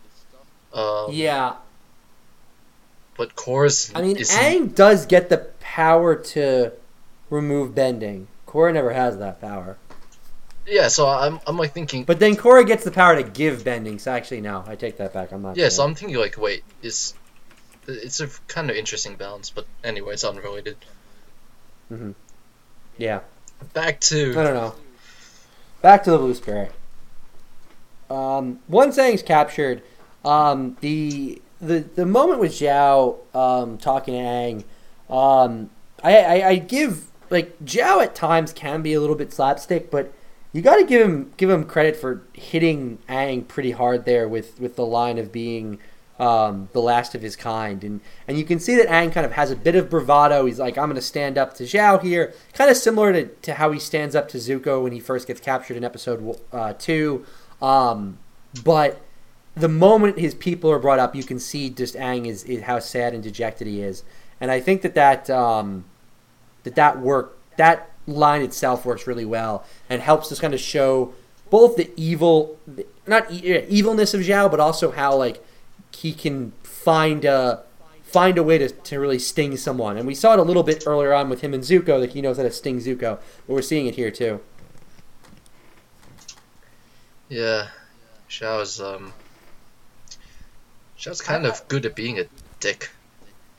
Um, Yeah, But Korra's I mean, is Aang does get the power to remove bending. Korra never has that power. yeah. So I'm I'm like thinking But then Korra gets the power to give bending. So actually, no, I take that back. I'm not. yeah. So I'm thinking like wait is it's a kind of interesting balance, but anyway, it's unrelated. Mm-hmm. yeah. Back to I don't know. Back to the Blue Spirit. Um, one saying's captured. Um, the the the moment with Zhao um, talking to Aang, um, I, I I give like Zhao at times can be a little bit slapstick, but you got to give him give him credit for hitting Aang pretty hard there with with the line of being um, the last of his kind, and and you can see that Aang kind of has a bit of bravado. He's like, I'm going to stand up to Zhao here, kind of similar to, to how he stands up to Zuko when he first gets captured in episode uh, two. Um, but the moment his people are brought up, you can see just Aang is, is how sad and dejected he is, and I think that that um, that that work that line itself works really well and helps us kind of show both the evil, not e- evilness of Zhao, but also how like he can find a find a way to, to really sting someone. And we saw it a little bit earlier on with him and Zuko, that he knows how to sting Zuko, but we're seeing it here too. yeah, Zhao's um Zhao's kind of good at being a dick.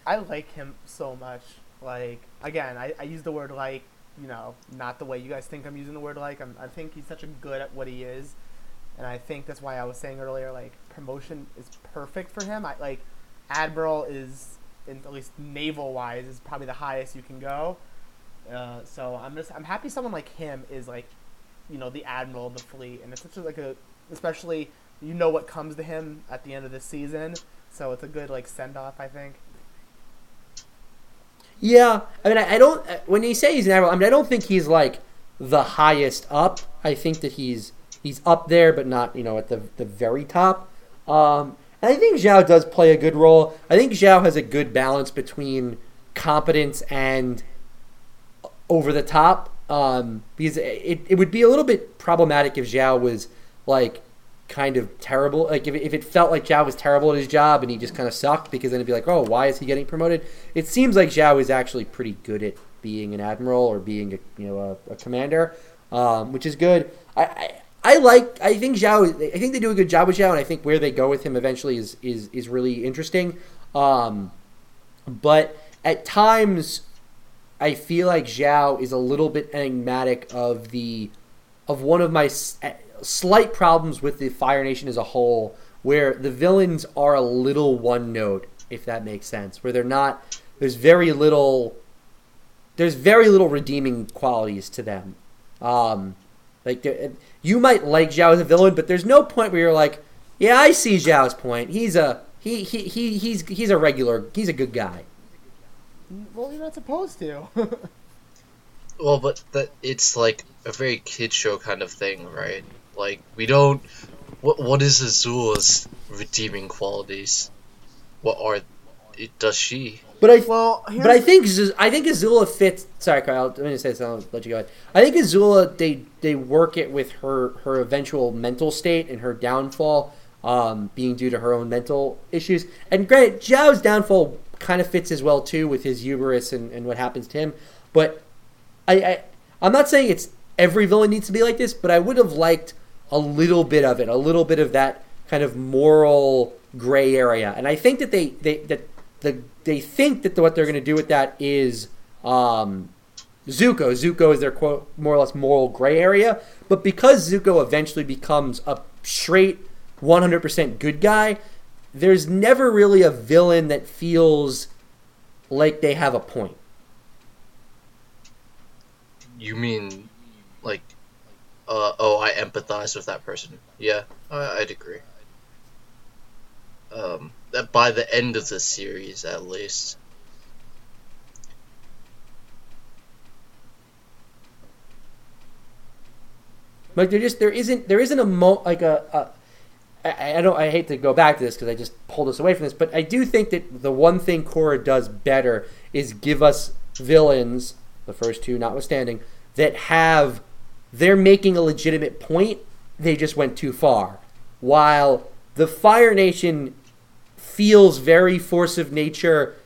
I like him so much. Like again, I, I use the word like, you know, not the way you guys think I'm using the word like. I'm, I think he's such a good at what he is, and I think that's why I was saying earlier, like promotion is perfect for him. I like admiral is, in, at least naval wise, is probably the highest you can go. Uh, so I'm just I'm happy someone like him is like, you know, the admiral of the fleet, and it's such like a especially you know what comes to him at the end of the season. So it's a good like send off, I think. Yeah, I mean, I, I don't. When you say he's an admiral, I mean, I don't think he's like the highest up. I think that he's he's up there, but not you know at the the very top. Um, and I think Zhao does play a good role. I think Zhao has a good balance between competence and over the top. Um, because it, it would be a little bit problematic if Zhao was like kind of terrible. Like if, if it felt like Zhao was terrible at his job and he just kind of sucked, because then it'd be like, oh, why is he getting promoted? It seems like Zhao is actually pretty good at being an admiral or being a you know a, a commander, um, which is good. I, I I like. I think Zhao. I think they do a good job with Zhao, and I think where they go with him eventually is is is really interesting. Um, but at times, I feel like Zhao is a little bit enigmatic of the of one of my slight problems with the Fire Nation as a whole, where the villains are a little one note, if that makes sense. Where they're not. There's very little. There's very little redeeming qualities to them. Um, like uh, you might like Zhao as a villain, but there's no point where you're like, yeah, I see Zhao's point. He's a he he, he he's he's a regular. He's a good guy. Well, you're not supposed to. Well, but that it's like a very kid show kind of thing, right? Like we don't. What what is Azula's redeeming qualities? What are it? Does she? But I well, But I think Z- I think Azula fits. Sorry, Kyle. Let me say something. I'll let you go. Ahead. I think Azula they they work it with her her eventual mental state and her downfall um, being due to her own mental issues. And granted, Zhao's downfall kind of fits as well too with his hubris and, and what happens to him. But I, I I'm not saying it's every villain needs to be like this, but I would have liked a little bit of it, a little bit of that kind of moral gray area. And I think that they, they that the they think that what they're going to do with that is um, Zuko. Zuko is their quote more or less moral gray area. But because Zuko eventually becomes a straight 100% good guy, there's never really a villain that feels like they have a point. You mean, like, uh, oh, I empathize with that person. Yeah, I, I'd agree. Um, by the end of the series, at least. Like there just there isn't there isn't a mo like a, a I, I don't I hate to go back to this because I just pulled us away from this, but I do think that the one thing Korra does better is give us villains, the first two notwithstanding, that have they're making a legitimate point. They just went too far. While the Fire Nation feels very force of nature,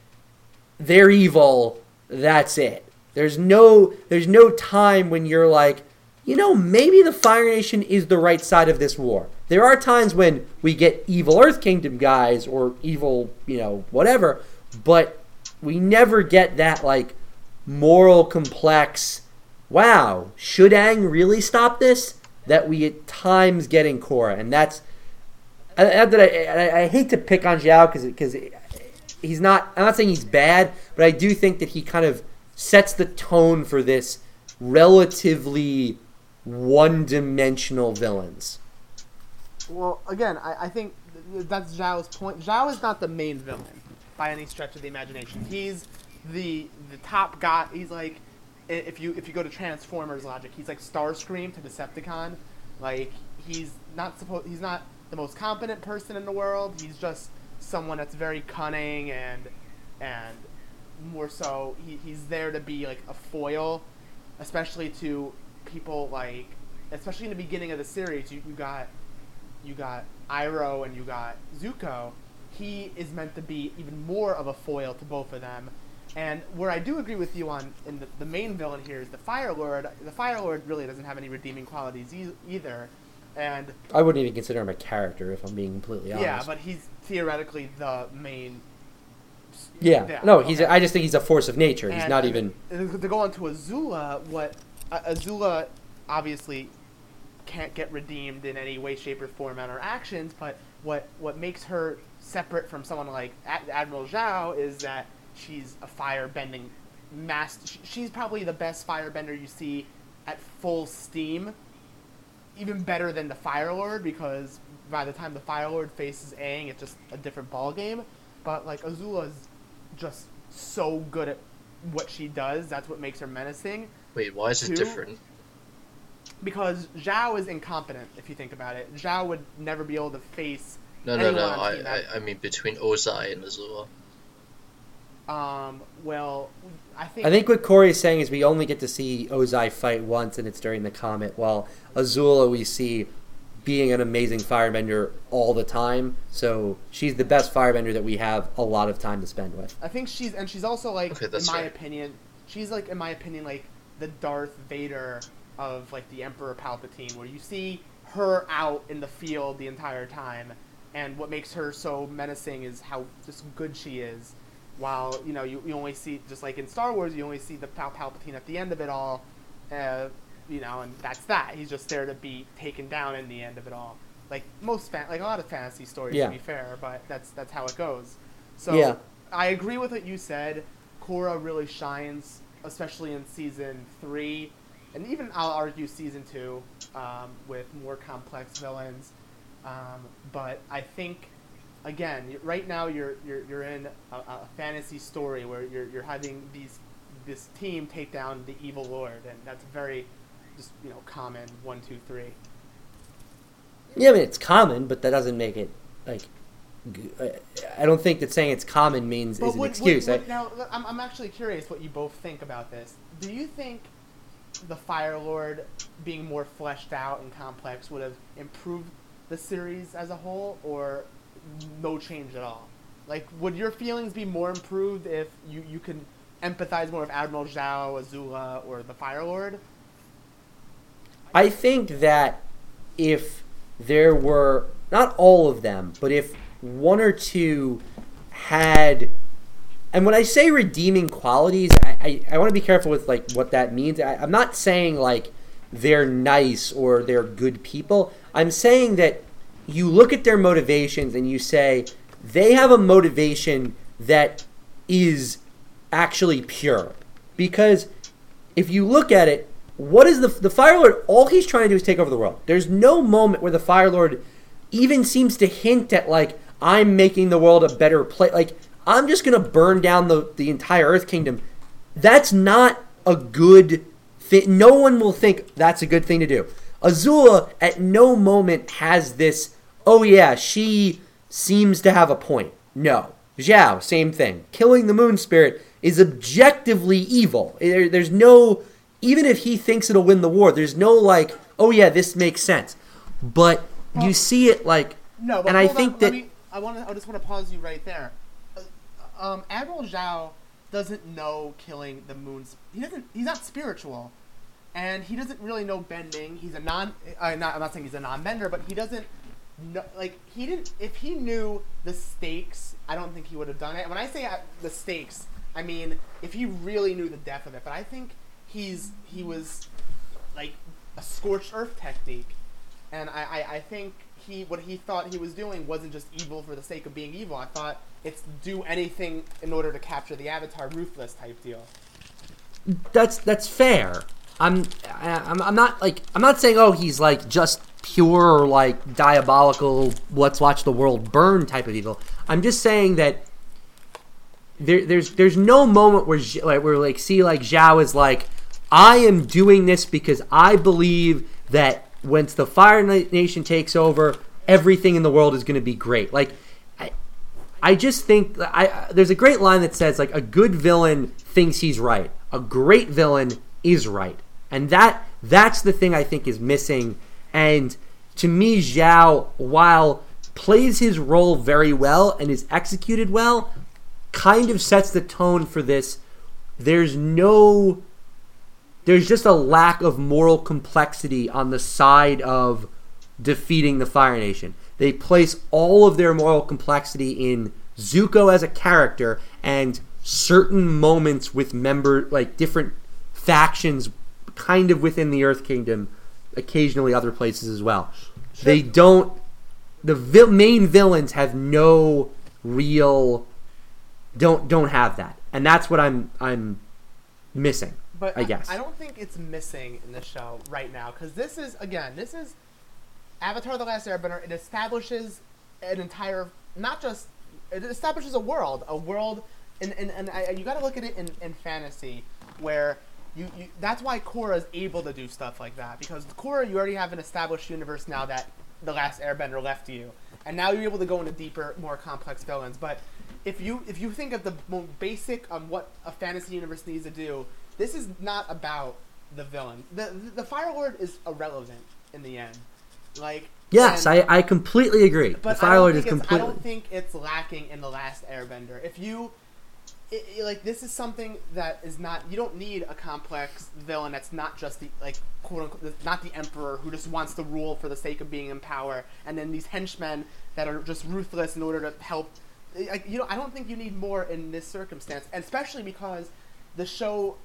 they're evil. That's it. There's no there's no time when you're like, you know, maybe the Fire Nation is the right side of this war. There are times when we get evil Earth Kingdom guys or evil, you know, whatever, but we never get that like moral complex. Wow, should Aang really stop this? That we at times get in Korra, and that's That I, I, I hate to pick on Zhao because because he's not. I'm not saying he's bad, but I do think that he kind of sets the tone for this relatively one-dimensional villains. Well, again, I, I think th- that's Zhao's point. Zhao is not the main villain by any stretch of the imagination. He's the the top guy. He's like if you if you go to Transformers logic, he's like Starscream to Decepticon. Like he's not supposed. He's not the most competent person in the world. He's just someone that's very cunning and and more so he, he's there to be like a foil, especially to people like especially in the beginning of the series. You, you got you got Iroh and you got Zuko, he is meant to be even more of a foil to both of them. And where I do agree with you on, in the, the main villain here is the Fire Lord. The Fire Lord really doesn't have any redeeming qualities e- either, and I wouldn't even consider him a character if I'm being completely honest. yeah, but he's theoretically the main. yeah, yeah, no, he's. okay. I just think he's a force of nature. He's not even. to go on to Azula, what uh, Azula obviously can't get redeemed in any way, shape, or form on her actions. But what what makes her separate from someone like Ad- Admiral Zhao is that she's a fire-bending master. She's probably the best firebender you see at full steam. Even better than the Fire Lord because by the time the Fire Lord faces Aang, it's just a different ball game. But like Azula's just so good at what she does. That's what makes her menacing. Wait, why is it different? Because Zhao is incompetent, if you think about it. Zhao would never be able to face. No, no, anyone no. on I, I, I mean between Ozai and Azula. Um, well, I think. I think what Cory is saying is we only get to see Ozai fight once, and it's during the comet. While Azula, we see being an amazing firebender all the time. So she's the best firebender that we have a lot of time to spend with. I think she's and she's also like, Okay, in my fair. opinion, she's like, in my opinion, like the Darth Vader of like the Emperor Palpatine, where you see her out in the field the entire time, and what makes her so menacing is how just good she is. While you know you, you only see just like in Star Wars, you only see the Pal- Palpatine at the end of it all, uh, you know, and that's that. He's just there to be taken down in the end of it all. Like most fan, like a lot of fantasy stories, Yeah. to be fair, but that's that's how it goes. So Yeah. I agree with what you said. Korra really shines, especially in season three, and even I'll argue season two, um, with more complex villains. Um, but I think, again, right now you're you're, you're in a, a fantasy story where you're you're having these this team take down the evil lord, and that's very just you know common one two three. Yeah, I mean it's common, but that doesn't make it like. I don't think that saying it's common means is an excuse. would- I- now, I'm, I'm actually curious what you both think about this. Do you think the Fire Lord being more fleshed out and complex would have improved the series as a whole, or no change at all? Like, would your feelings be more improved if you, you can empathize more with Admiral Zhao, Azula, or the Fire Lord? I think that if there were not all of them, but if one or two had, and when I say redeeming qualities, I, I, I want to be careful with like what that means. I, I'm not saying like they're nice or they're good people. I'm saying that you look at their motivations and you say they have a motivation that is actually pure because if you look at it, what is the the Fire Lord? All he's trying to do is take over the world. There's no moment where the Fire Lord even seems to hint at like I'm making the world a better place. Like I'm just gonna burn down the the entire Earth Kingdom. That's not a good thing. No one will think that's a good thing to do. Azula at no moment has this. Oh yeah, she seems to have a point. No, Zhao, same thing. Killing the Moon Spirit is objectively evil. There, there's no, even if he thinks it'll win the war, there's no like, oh yeah, this makes sense. But you see it like, No, but and I think on, that me, I want to. I just want to pause you right there. Uh, um, Admiral Zhao doesn't know killing the moons. He doesn't. He's not spiritual, and he doesn't really know bending. He's a non. Uh, not, I'm not saying he's a non-bender, but he doesn't. know like he didn't. If he knew the stakes, I don't think he would have done it. When I say uh, the stakes, I mean if he really knew the depth of it. But I think he's he was like a scorched earth technique and I, I, I think he what he thought he was doing wasn't just evil for the sake of being evil. I thought it's do anything in order to capture the avatar, ruthless type deal. that's that's fair. I'm, I'm I'm not like I'm not saying oh he's like just pure like diabolical let's watch the world burn type of evil. I'm just saying that there there's there's no moment where like where like see like Zhao is like I am doing this because I believe that once the Fire Nation takes over, everything in the world is going to be great. Like I, I just think I, there's a great line that says like a good villain thinks he's right. A great villain is right. And that that's the thing I think is missing and to me Zhao while plays his role very well and is executed well kind of sets the tone for this there's no there's just a lack of moral complexity on the side of defeating the Fire Nation. They place all of their moral complexity in Zuko as a character and certain moments with member like different factions kind of within the Earth Kingdom, occasionally other places as well. They don't the vil- main villains have no real don't don't have that. And that's what I'm I'm missing. But I guess. I, don't think it's missing in the show right now because this is again this is Avatar: The Last Airbender. It establishes an entire not just it establishes a world, a world, and and, and I, you got to look at it in, in fantasy where. You, you, that's why Korra is able to do stuff like that because Korra you already have an established universe now that the last Airbender left you, and now you're able to go into deeper, more complex villains. But if you if you think of the basic on what a fantasy universe needs to do, this is not about the villain. the The Fire Lord is irrelevant in the end. Like Yes, and- I, I completely agree. but the I Fire don't Lord is think it's- completely. I don't think it's lacking in the last Airbender. If you it, it- like, this is something that is not. You don't need a complex villain that's not just the like quote unquote not the emperor who just wants to rule for the sake of being in power, and then these henchmen that are just ruthless in order to help. Like, you know, I don't think you need more in this circumstance, and especially because the show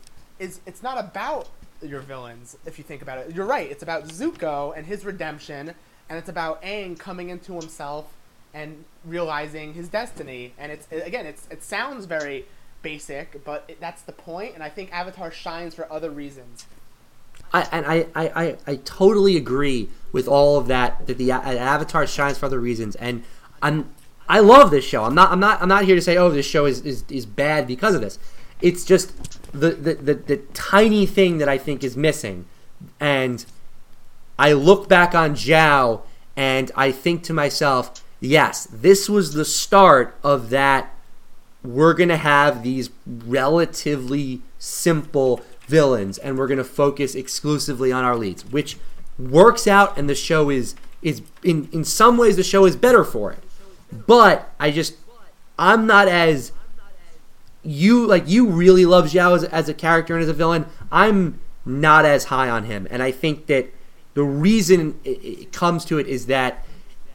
is it's not about your villains if you think about it. You're right. It's about Zuko and his redemption, and it's about Aang coming into himself and realizing his destiny. And it's again, it's it sounds very basic, but it, that's the point. And I think Avatar shines for other reasons. I, and I, I, I, I totally agree with all of that. That the A- Avatar shines for other reasons, and I'm I love this show. I'm not I'm not I'm not here to say oh this show is, is, is bad because of this. It's just the, the, the, the tiny thing that I think is missing, and I look back on Zhao and I think to myself, yes, this was the start of that. We're gonna have these relatively simple villains, and we're gonna focus exclusively on our leads, which works out, and the show is is in in some ways the show is better for it. But I just I'm not as you like you really love Zhao as, as a character and as a villain. I'm not as high on him, and I think that the reason it, it comes to it is that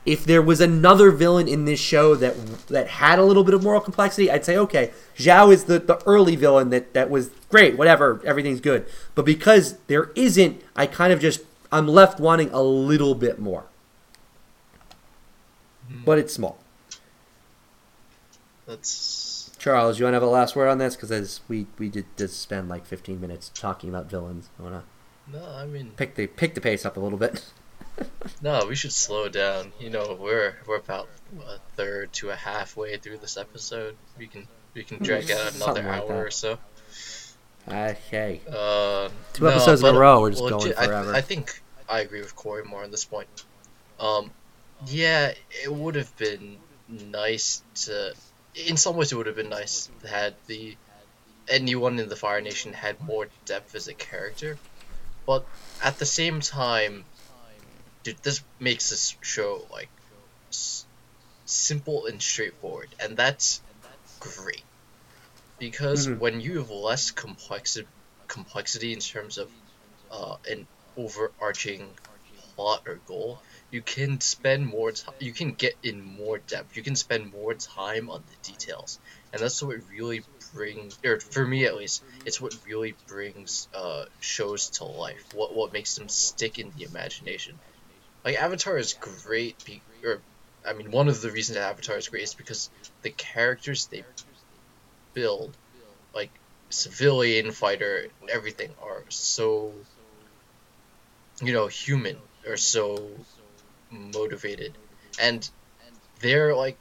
if there was another villain in this show that that had a little bit of moral complexity, I'd say okay, Zhao is the, the early villain that that was great, whatever, everything's good. But because there isn't, I kind of just I'm left wanting a little bit more. Hmm. But it's small. That's Charles, you want to have a last word on this? Because we we did just spend like 15 minutes talking about villains. I want to no. I mean, pick the pick the pace up a little bit. no. We should slow down. You know, we're we're about a third to a halfway through this episode. We can we can drag out another like hour that. or so. Okay. Uh, Two no, episodes in a row, we're just legit- going I forever. I, think I agree with Cory more on this point. Um, yeah, it would have been nice to. In some ways, it would have been nice had the anyone in the Fire Nation had more depth as a character, but at the same time, dude, this makes this show like s- simple and straightforward, and that's great because Mhm. when you have less complexity complexity in terms of uh, an overarching plot or goal, you can spend more time. You can get in more depth. You can spend more time on the details, and that's what really brings, or for me at least, it's what really brings uh, shows to life. What what makes them stick in the imagination. Like Avatar is great, be, or I mean, one of the reasons Avatar is great is because the characters they build, like civilian fighter everything, are so you know human or so motivated, and they're like,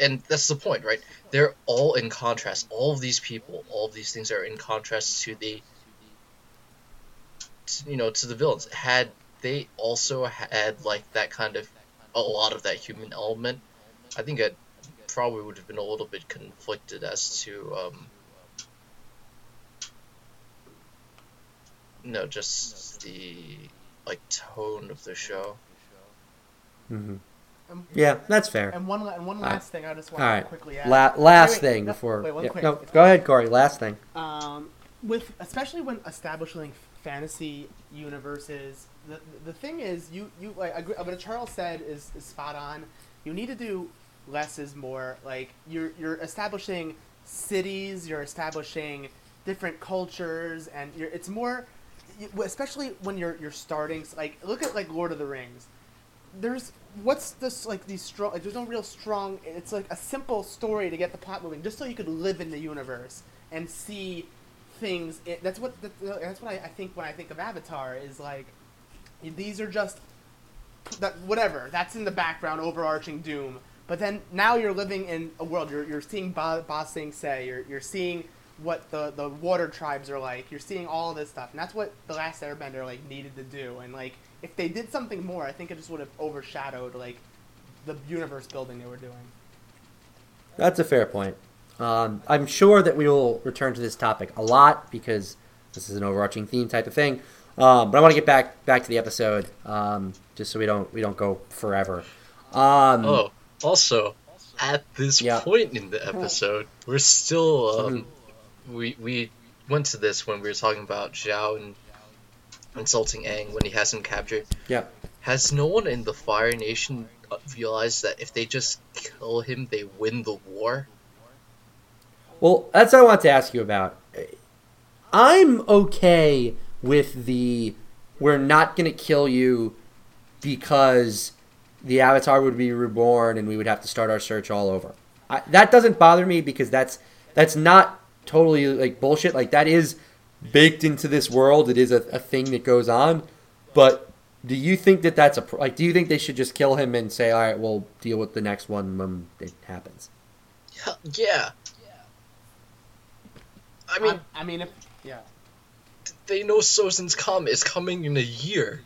and that's the point, right? They're all in contrast. All of these people, all of these things are in contrast to the, to, you know, to the villains. Had they also had like that kind of a lot of that human element, I think it probably would have been a little bit conflicted as to um, no, just the like tone of the show. Hmm And, Yeah, that's fair. and one and one last thing I just want All to quickly add. La- last Wait, wait, thing no, before. wait, yeah, quick. no, go ahead, Cory. Last thing. um, with especially when establishing fantasy universes, the the thing is you you like agree, what Charles said is, is spot on. You need to do less is more. Like you're you're establishing cities, you're establishing different cultures, and you're it's more, especially when you're you're starting. Like look at like Lord of the Rings. There's what's this like these strong like there's no real strong it's like a simple story to get the plot moving just so you could live in the universe and see things it, that's what that, that's what I, I think when I think of Avatar is like these are just that whatever that's in the background overarching doom but then now you're living in a world you're, you're seeing ba, ba Sing Se you're, you're seeing what the, the water tribes are like you're seeing all this stuff and that's what the last airbender like needed to do and like if they did something more i think it just would have overshadowed like the universe building they were doing That's a fair point. Um, I'm sure that we will return to this topic a lot because this is an overarching theme type of thing. Um, but I want to get back back to the episode, um, just so we don't we don't go forever. Um, Oh, also, at this Yeah. point in the episode, we're still um, we we went to this when we were talking about Zhao and insulting Aang when he has him captured. Yeah. Has no one in the Fire Nation uh, realized that if they just kill him, they win the war? Well, that's what I want to ask you about. I'm okay with the we're not going to kill you because the Avatar would be reborn and we would have to start our search all over. I, that doesn't bother me because that's that's not totally like bullshit. Like that is baked into this world. It is a, a thing that goes on. But do you think that that's a pr- like? Do you think they should just kill him and say, "All right, we'll deal with the next one when it happens"? Yeah. yeah. I mean, I, I mean if yeah they know Sozin's Comet is coming in a year.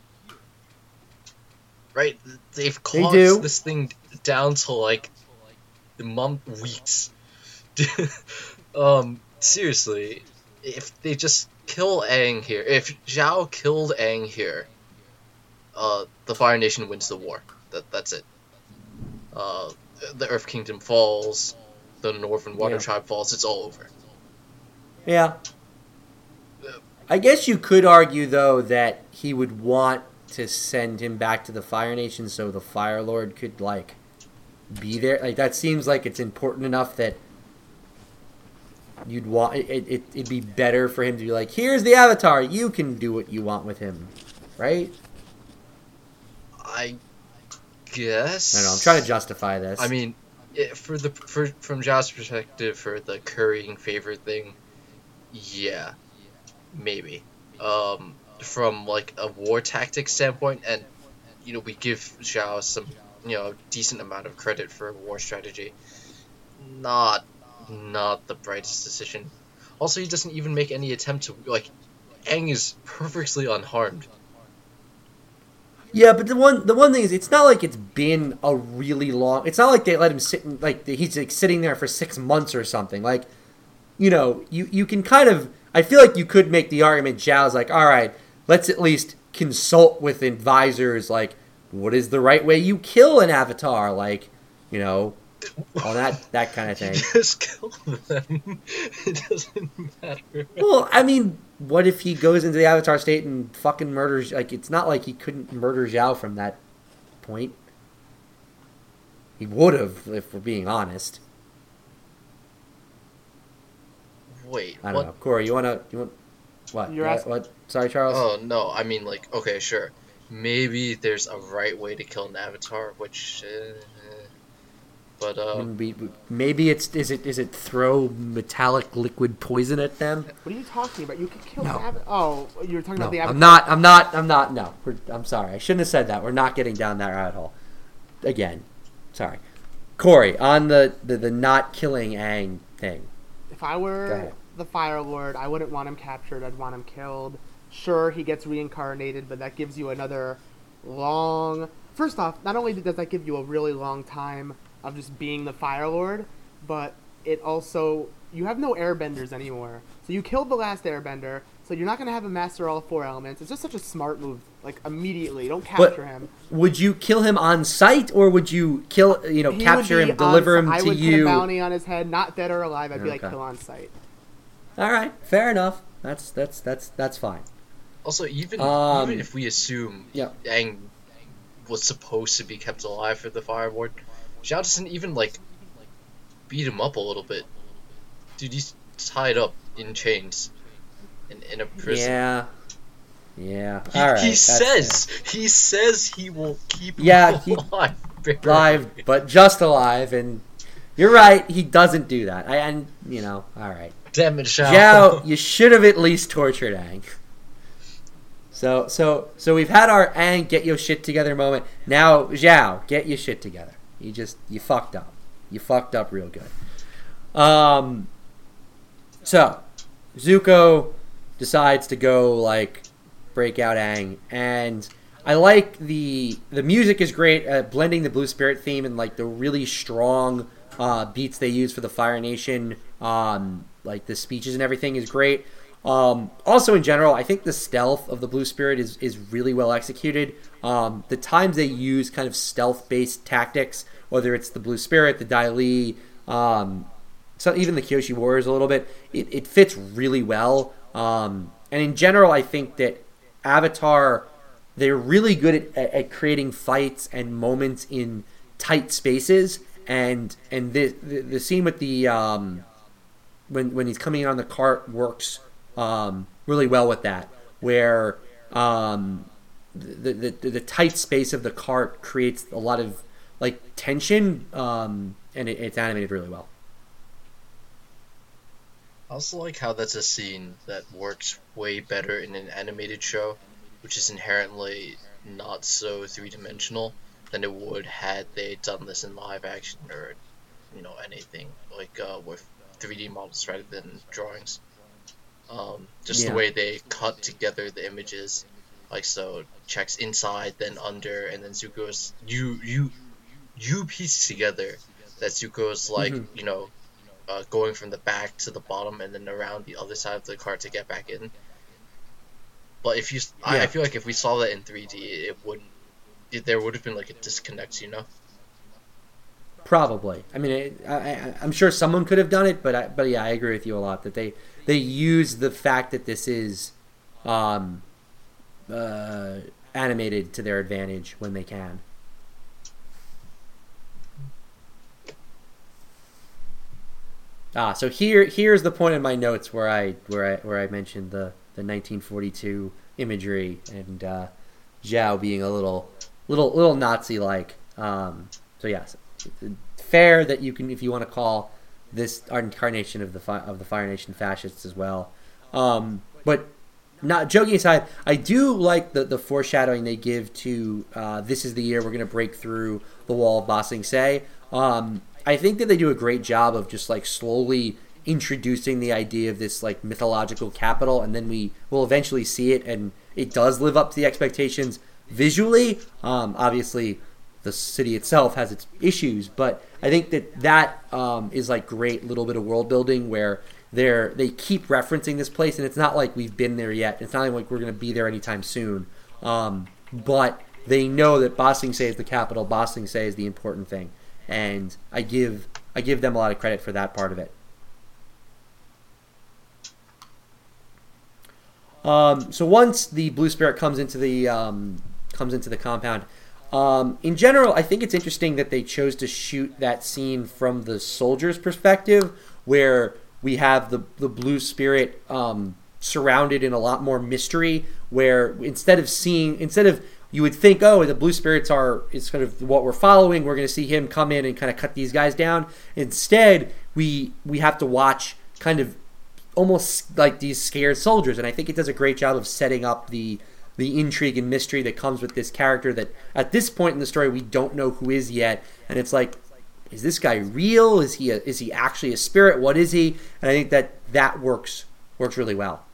Right? They've They caused do. this thing down to like the month weeks. um, seriously, if they just kill Aang here, if Zhao killed Aang here, uh, the Fire Nation wins the war. That that's it. Uh, the Earth Kingdom falls, the Northern Water Yeah. Tribe falls. It's all over. Yeah. I guess you could argue though that he would want to send him back to the Fire Nation so the Fire Lord could like be there. Like that seems like it's important enough that you'd want it, it. It'd be better for him to be like, "Here's the Avatar. You can do what you want with him." Right? I guess. I don't know. I'm trying to justify this. I mean, it, for the for from Zhao's perspective, for the currying favor thing, yeah, maybe. Um, from like a war tactic standpoint, and you know, we give Zhao some you know decent amount of credit for war strategy. Not, not the brightest decision. Also, he doesn't even make any attempt to like. Aang is perfectly unharmed. Yeah, but the one the one thing is, it's not like it's been a really long. It's not like they let him sit in, like he's like sitting there for six months or something. Like you know, you you can kind of. I feel like you could make the argument. Zhao's like, all right, let's at least consult with advisors. Like, what is the right way you kill an avatar? Like, you know, all that that kind of thing. Just kill them. It doesn't matter. Well, I mean, what if he goes into the Avatar state and fucking murders? Like, it's not like he couldn't murder Zhao from that point. He would have, if we're being honest. Wait, I don't what? know, Cory. You wanna? You want? What? You're asking- what? Sorry, Charles. Oh no, I mean like okay, sure. Maybe there's a right way to kill an avatar, which, uh, but uh, Maybe, maybe it's is it is it throw metallic liquid poison at them? What are you talking about? You can kill No. the Oh, you're talking No, about the Avatar. I'm not. I'm not. I'm not. No, We're, I'm sorry. I shouldn't have said that. We're not getting down that rabbit hole. Again, sorry. Cory, on the the, the not killing Aang thing. If I were the Fire Lord, I wouldn't want him captured. I'd want him killed. Sure, he gets reincarnated, but that gives you another long. First off, not only does that give you a really long time of just being the Fire Lord, but it also you have no airbenders anymore. So you killed the last airbender, so you're not going to have him master of all four elements. It's just such a smart move. Like immediately, don't But- capture him. Would you kill him on sight, or would you kill? You know, He capture would be him, deliver on- him I to would put a bounty on his head, not dead or alive. I'd be like kill on sight. All right, fair enough. That's that's that's that's fine. also even Um, even if we assume yeah. Aang was supposed to be kept alive for the Fire Lord, Zhao doesn't even like beat him up a little bit. Dude, he's tied up in chains in, in a prison. Yeah. Yeah. He, All right. he says he says he will keep Yeah, him he- alive. live, but just alive, and you're right. He doesn't do that. I and you know. All right. Damn it, Zhao. Zhao, you should have at least tortured Aang. So so so we've had our Aang get your shit together moment. Now Zhao, get your shit together. You just you fucked up. You fucked up real good. Um. So Zuko decides to go like break out Aang, and I like the the music is great at blending the Blue Spirit theme and like the really strong uh, beats they use for the Fire Nation. Um, like the speeches and everything is great. Um, also, in general, I think the stealth of the Blue Spirit is is really well executed. Um, the times they use kind of stealth based tactics, whether it's the Blue Spirit, the Dai Li, um, so even the Kyoshi Warriors a little bit, it, it fits really well. Um, and in general, I think that Avatar, they're really good at, at, at creating fights and moments in tight spaces. And and the the, the scene with the um, when when he's coming in on the cart works um, really well with that, where um, the, the the tight space of the cart creates a lot of like tension, um, and it, it's animated really well. I also like how that's a scene that works way better in an animated show, which is inherently not so three dimensional than it would had they done this in live action or, you know, anything like uh, with 3D models rather than drawings. Um, just Yeah. the way they cut together the images, like so, checks inside, then under, and then Zuko's you you you piece together that Zuko's like Mhm. you know uh, going from the back to the bottom and then around the other side of the cart to get back in. But if you, I, Yeah. I feel like if we saw that in 3D, it wouldn't. It, there would have been like a disconnect, you know. Probably. I mean, it, I, I, I'm sure someone could have done it, but I, but yeah, I agree with you a lot that they they use the fact that this is um, uh, animated to their advantage when they can. Ah, so here here's the point in my notes where I where I where I mentioned the the 1942 imagery and uh, Zhao being a little little little Nazi like. Um, so yes, fair that you can if you want to call this incarnation of the fi- of the Fire Nation fascists as well. Um, but not joking aside, I do like the, the foreshadowing they give to uh, this is the year we're going to break through the wall of Ba Sing Se. Um, I think that they do a great job of just like slowly introducing the idea of this like mythological capital, and then we will eventually see it, and it does live up to the expectations visually. Um, obviously, the city itself has its issues, but I think that that um, is like great little bit of world building where they're they keep referencing this place, and it's not like we've been there yet. It's not like we're going to be there anytime soon. Um, but they know that Ba Say is the capital. Ba Say is the important thing, and I give I give them a lot of credit for that part of it. Um, so once the blue spirit comes into the um, comes into the compound, um, in general, I think it's interesting that they chose to shoot that scene from the soldier's perspective, where we have the the blue spirit um, surrounded in a lot more mystery. Where instead of seeing, instead of you would think, oh, the blue spirits are is kind of what we're following. We're going to see him come in and kind of cut these guys down. Instead, we we have to watch kind of almost like these scared soldiers, and I think it does a great job of setting up the the intrigue and mystery that comes with this character that at this point in the story we don't know who is yet, and it's like, is this guy real? Is he a, is he actually a spirit? What is he? And I think that that works works really well.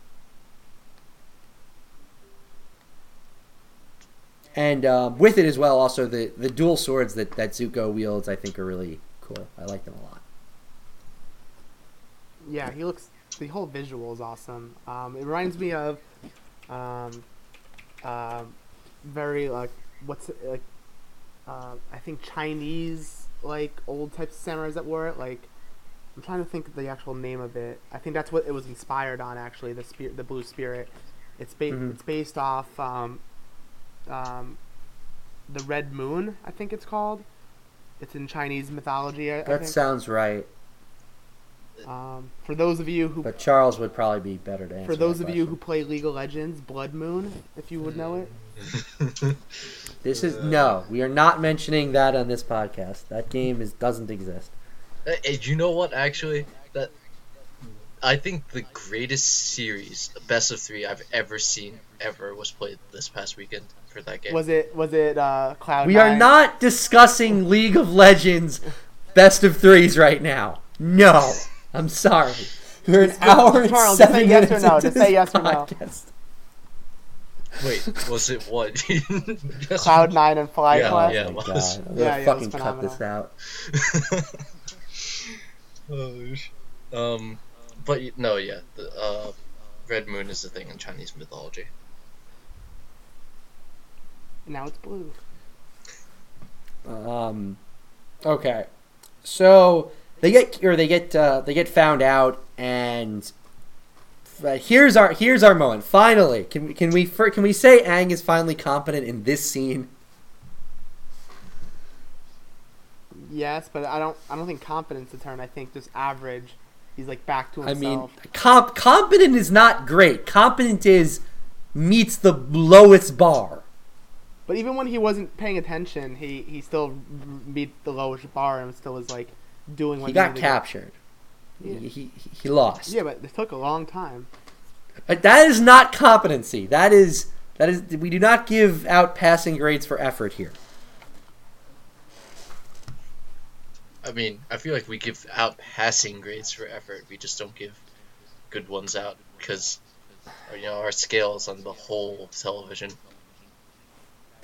And um, with it as well, also the, the dual swords that, that Zuko wields, I think are really cool. I like them a lot. Yeah, he looks the whole visual is awesome. Um, it reminds me of um, uh, very like what's it, like uh, I think Chinese like old types of samurais that wore it. Like I'm trying to think of the actual name of it. I think that's what it was inspired on. Actually, the spirit, the blue spirit. It's ba- Mhm. it's based off um, um, the red moon. I think it's called. It's in Chinese mythology. I, I That think. sounds right, um, for those of you who but Charles would probably be better to answer. For those that of you who play League of Legends, Blood Moon, if you would know it. this is no, we are not mentioning that on this podcast. That game is doesn't exist. Hey, hey, you know what? Actually, that I think the greatest series, best of three I've ever seen ever, was played this past weekend for that game. Was it was it uh, Cloud? We are not discussing League of Legends best of threes right now. No, I'm sorry. We're an hour and Charles, just seven say yes or minutes no. into Just this say yes or no. podcast. Wait, was it what? Just- Cloud Nine and Fly Yeah, Quest. yeah. oh it my was. god, I'm Yeah, gonna yeah, it fucking was cut this out. oh, um, but y- no, yeah, the uh, Red Moon is the thing in Chinese mythology. Now it's blue. Um, okay, so they get or they get uh, they get found out, and uh, here's our here's our moment. Finally, can we can we can we say Aang is finally competent in this scene? Yes, but I don't I don't think confidence a turn. I think just average. He's like back to himself. I mean, comp- competent is not great. Competent is meets the lowest bar. but even when he wasn't paying attention, he he still beat the lowest bar and still was like doing what He got captured. do. Yeah. He, he he lost. yeah, but it took a long time. But that is not competency. That is that is we do not give out passing grades for effort here. I mean, I feel like we give out passing grades for effort. We just don't give good ones out because, you know, our scale is on the whole of television.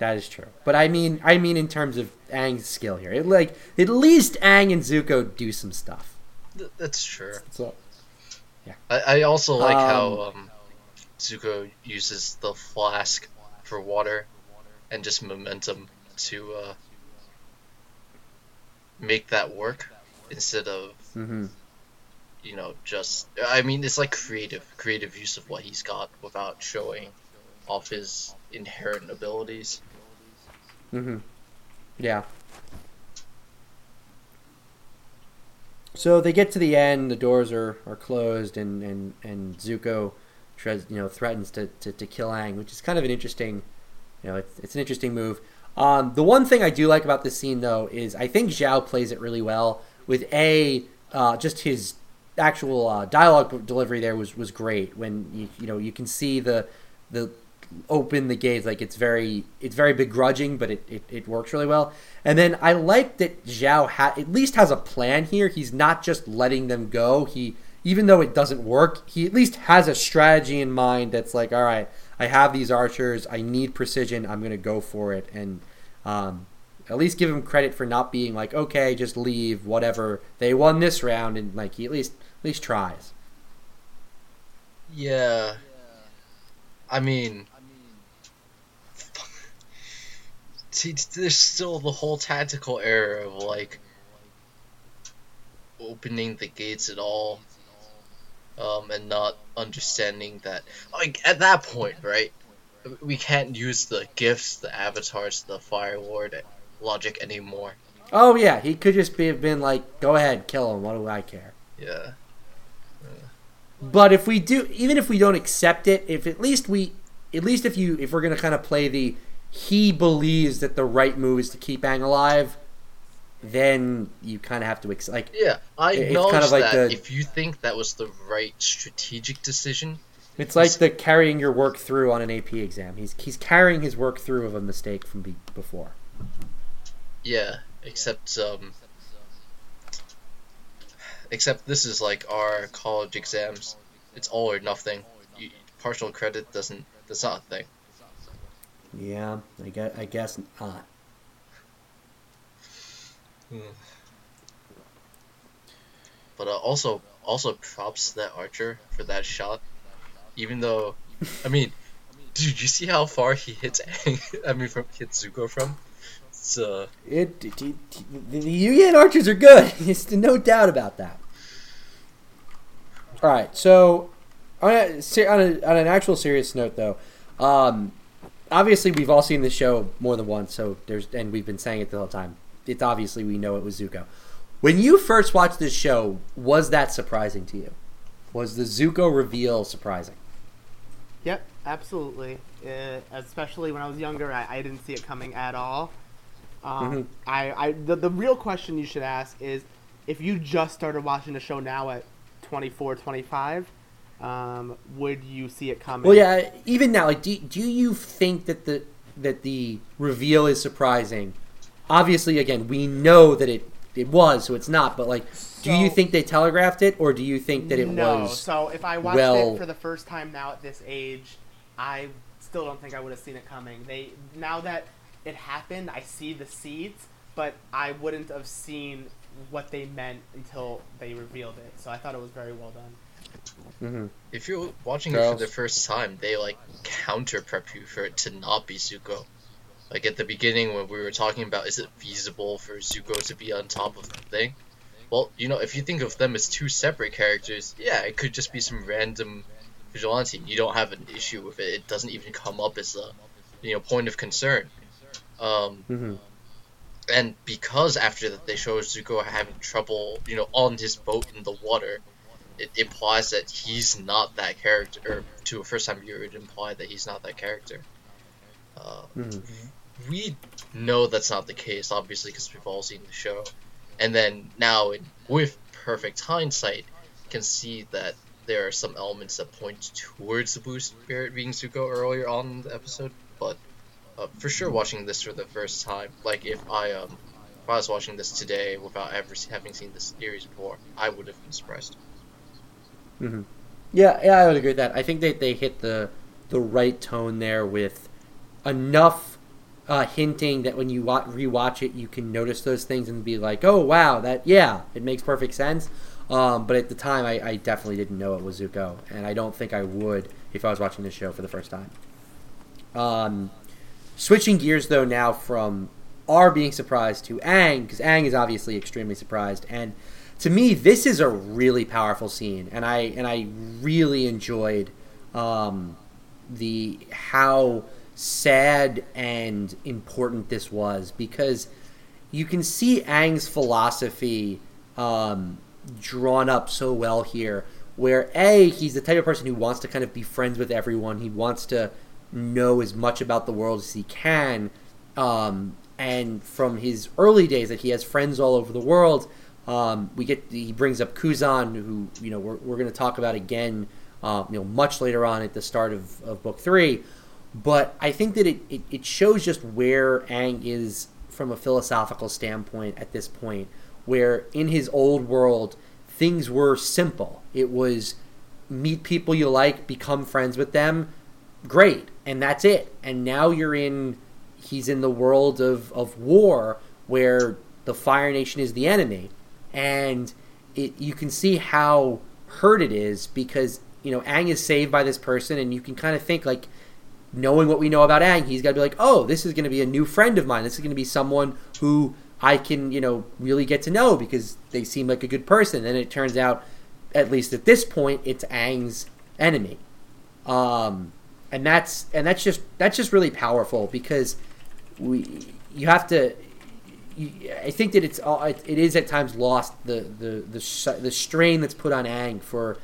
That is true. But I mean I mean in terms of Aang's skill here. It, like at least Aang and Zuko do some stuff. That's true. So I, I also like Um, how um, Zuko uses the flask for water and just momentum to uh, make that work instead of hmm you know just I mean it's like creative creative use of what he's got without showing off his inherent abilities. Hmm Yeah. So they get to the end. The doors are, are closed, and, and, and Zuko, you know, threatens to, to, to kill Aang, which is kind of an interesting, you know, it's, it's an interesting move. Um, the one thing I do like about this scene, though, is I think Zhao plays it really well. With a uh, just his actual uh, dialogue delivery there was, was great. When you you know you can see the the open the gates. Like it's very it's very begrudging but it, it, it works really well. And then i like that zhao ha- at least has a plan here. He's not just letting them go. He even though it doesn't work he at least has a strategy in mind that's like all right i have these archers. I need precision. I'm to go for it. And um, at least give him credit for not being like okay just leave whatever. They won this round and like he at least at least tries. Yeah. I mean, see, there's still the whole tactical error of like opening the gates at all, um, and not understanding that. Like at that point, right? We can't use the gifts, the avatars, the Fire Lord logic anymore. Oh yeah, he could just be have been like, "Go ahead, kill him. What do I care?" Yeah. But if we do, even if we don't accept it, if at least we, at least if you, if we're gonna kind of play the, he believes that the right move is to keep Aang alive, then you kind of have to. Like, Yeah, I acknowledge kind of like that. the- If you think that was the right strategic decision, it's like the carrying your work through on an AP exam. He's he's carrying his work through of a mistake from be, before. yeah. Except, um, except this is like our college exams. It's all or nothing. You, partial credit doesn't. That's not a thing. Yeah, I guess I guess not. But uh, also, also props to that archer for that shot. Even though, I mean, dude, you see how far he hits? Aang- I mean, from hits Zuko from. It's uh, It, it, it the Yuyan archers are good. There's no doubt about that. All right, so on, a, on, a, on an actual serious note, though, um, obviously we've all seen this show more than once. So there's and we've been saying it the whole time. It's obviously we know it was Zuko. When you first watched this show, was that surprising to you? Was the Zuko reveal surprising? Yep, absolutely. Uh, especially when I was younger, I, I didn't see it coming at all. Um, Mhm. I, I the, the real question you should ask is if you just started watching the show now at 24, 25, um, would you see it coming? Well, yeah. Even now, like, do, do you think that the that the reveal is surprising? Obviously, again, we know that it it was, so it's not. But like, do you think they telegraphed it, or do you think that it no. was? So if I watched well- it for the first time now at this age, I still don't think I would have seen it coming. They now that it happened, I see the seeds, but I wouldn't have seen what they meant until they revealed it. So I thought it was very well done. Mhm. if you're watching it for the first time, they like counter prep you for it to not be Zuko. Like at the beginning when we were talking about is it feasible for Zuko to be on top of the thing? Well, you know, if you think of them as two separate characters, yeah, it could just be some random vigilante. You don't have an issue with it. It doesn't even come up as a you know point of concern. Um, Mhm. and because after that they show Zuko having trouble, you know, on his boat in the water, it implies that he's not that character. Or to a first-time viewer, it implied that he's not that character. Uh, Mhm. we know that's not the case, obviously, because we've all seen the show. And then now, in, with perfect hindsight, can see that there are some elements that point towards the Blue Spirit being Zuko earlier on in the episode. But uh, for sure, watching this for the first time, like if I um, if I was watching this today without ever having seen this series before, I would have been surprised. Mhm. Yeah, yeah, I would agree with that. I think that they hit the the right tone there with enough uh, hinting that when you wa- rewatch it, you can notice those things and be like, "Oh, wow, that yeah, it makes perfect sense." Um, but at the time, I, I definitely didn't know it was Zuko, and I don't think I would if I was watching this show for the first time. Um, switching gears though now from R being surprised to Aang because Aang is obviously extremely surprised, and to me this is a really powerful scene, and I and I really enjoyed um, the how sad and important this was because you can see Aang's philosophy um, drawn up so well here. Where a he's the type of person who wants to kind of be friends with everyone. He wants to know as much about the world as he can. Um, and from his early days, that he has friends all over the world. Um, we get he brings up Kuzon, who you know we're, we're going to talk about again, uh, you know, much later on at the start of, of book three. But I think that it, it, it shows just where Aang is from a philosophical standpoint at this point, where in his old world things were simple. It was meet people you like, become friends with them, great, and that's it. And now you're in he's in the world of, of war where the Fire Nation is the enemy. And it you can see how hurt it is because you know, Aang is saved by this person, and you can kind of think like, knowing what we know about Aang, he's got to be like, oh, this is going to be a new friend of mine. This is going to be someone who I can, you know, really get to know because they seem like a good person. And it turns out, at least at this point, it's Aang's enemy. Um, and that's and that's just that's just really powerful because we you have to. I think that it's it is at times lost the the the the strain that's put on Aang for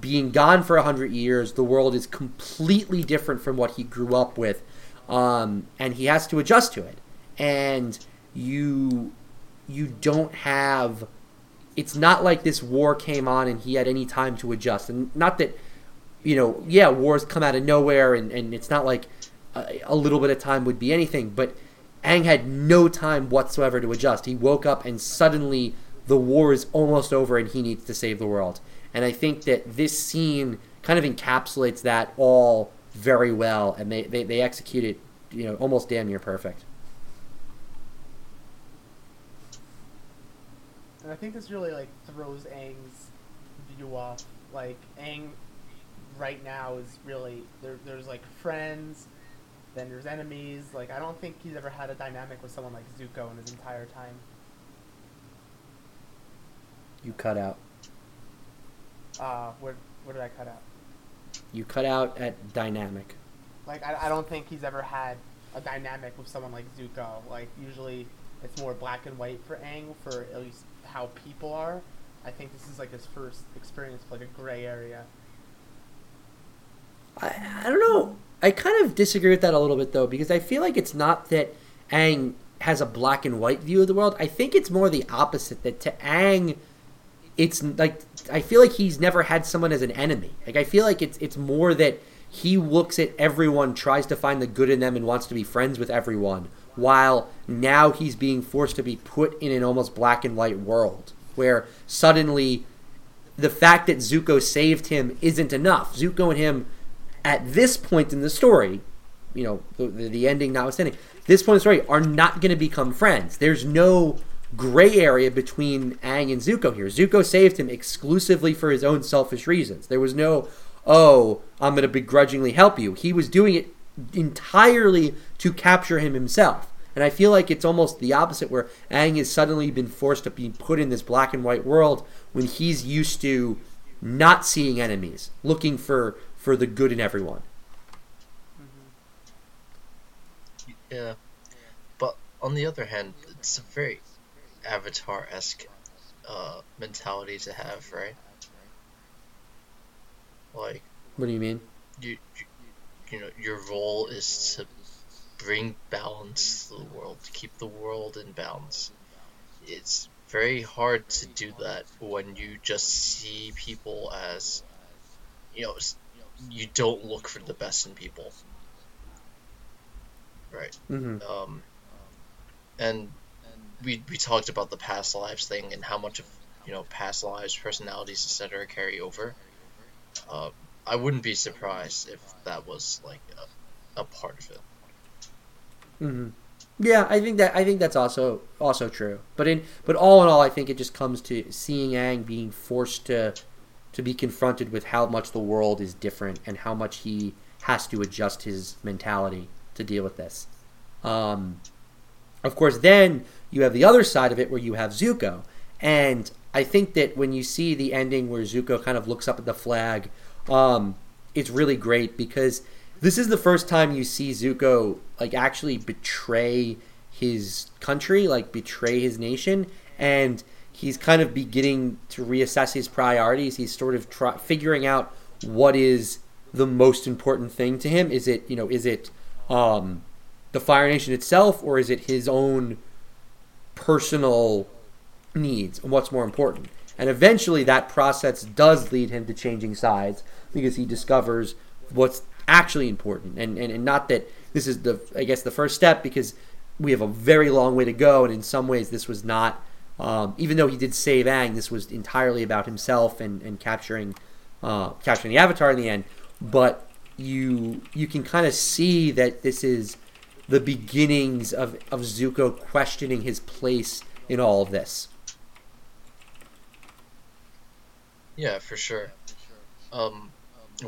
being gone for 100 years. The world is completely different from what he grew up with. Um, and he has to adjust to it. And you you don't have it's not like this war came on and he had any time to adjust. And not that you know yeah wars come out of nowhere and, and it's not like a, a little bit of time would be anything but Aang had no time whatsoever to adjust he woke up and suddenly the war is almost over and he needs to save the world and I think that this scene kind of encapsulates that all very well, and they, they, they execute it, you know, almost damn near perfect. And I think this really like throws Aang's view off. Like Aang, right now is really there. There's like friends, then there's enemies. Like I don't think he's ever had a dynamic with someone like Zuko in his entire time. You cut out. Uh, where where did I cut out? You cut out at dynamic. Like I, I don't think he's ever had a dynamic with someone like Zuko. Like usually it's more black and white for Aang for at least how people are. I think this is like his first experience with like a gray area. I, I don't know. I kind of disagree with that a little bit though because I feel like it's not that Aang has a black and white view of the world. I think it's more the opposite that to Aang it's like I feel like he's never had someone as an enemy. Like I feel like it's it's more that he looks at everyone, tries to find the good in them, and wants to be friends with everyone. While now he's being forced to be put in an almost black and white world where suddenly the fact that Zuko saved him isn't enough. Zuko and him, at this point in the story, you know, the, the ending notwithstanding, this point in the story are not going to become friends. There's no gray area between Aang and Zuko here. Zuko saved him exclusively for his own selfish reasons. There was no, oh, I'm going to begrudgingly help you. He was doing it entirely to capture him himself. And I feel like it's almost the opposite, where Aang has suddenly been forced to be put in this black and white world when he's used to not seeing enemies, looking for, for the good in everyone. Yeah. But on the other hand, it's a very Avatar esque uh, mentality to have, right? Like, what do you mean? You, you, you know, your role is to bring balance to the world, to keep the world in balance. It's very hard to do that when you just see people as, you know, you don't look for the best in people, right? Mm-hmm. Um, and we we talked about the past lives thing and how much of you know past lives, personalities, etc. carry over. Uh, I wouldn't be surprised if that was like a, a part of it. Mm-hmm. Yeah, I think that I think that's also also true. But in but all in all, I think it just comes to seeing Aang being forced to to be confronted with how much the world is different and how much he has to adjust his mentality to deal with this. Um, of course, then you have the other side of it where you have Zuko. And I think that when you see the ending where Zuko kind of looks up at the flag, um, it's really great because this is the first time you see Zuko like actually betray his country, like betray his nation, and he's kind of beginning to reassess his priorities. He's sort of try- figuring out what is the most important thing to him. Is it you know is it um, the Fire Nation itself, or is it his own personal needs and what's more important? And eventually, that process does lead him to changing sides because he discovers what's actually important, and, and, and not that this is the I guess the first step because we have a very long way to go, and in some ways, this was not. Um, even though he did save Aang, this was entirely about himself and, and capturing uh, capturing the Avatar in the end. But you you can kind of see that this is the beginnings of, of Zuko questioning his place in all of this. Yeah, for sure. Um,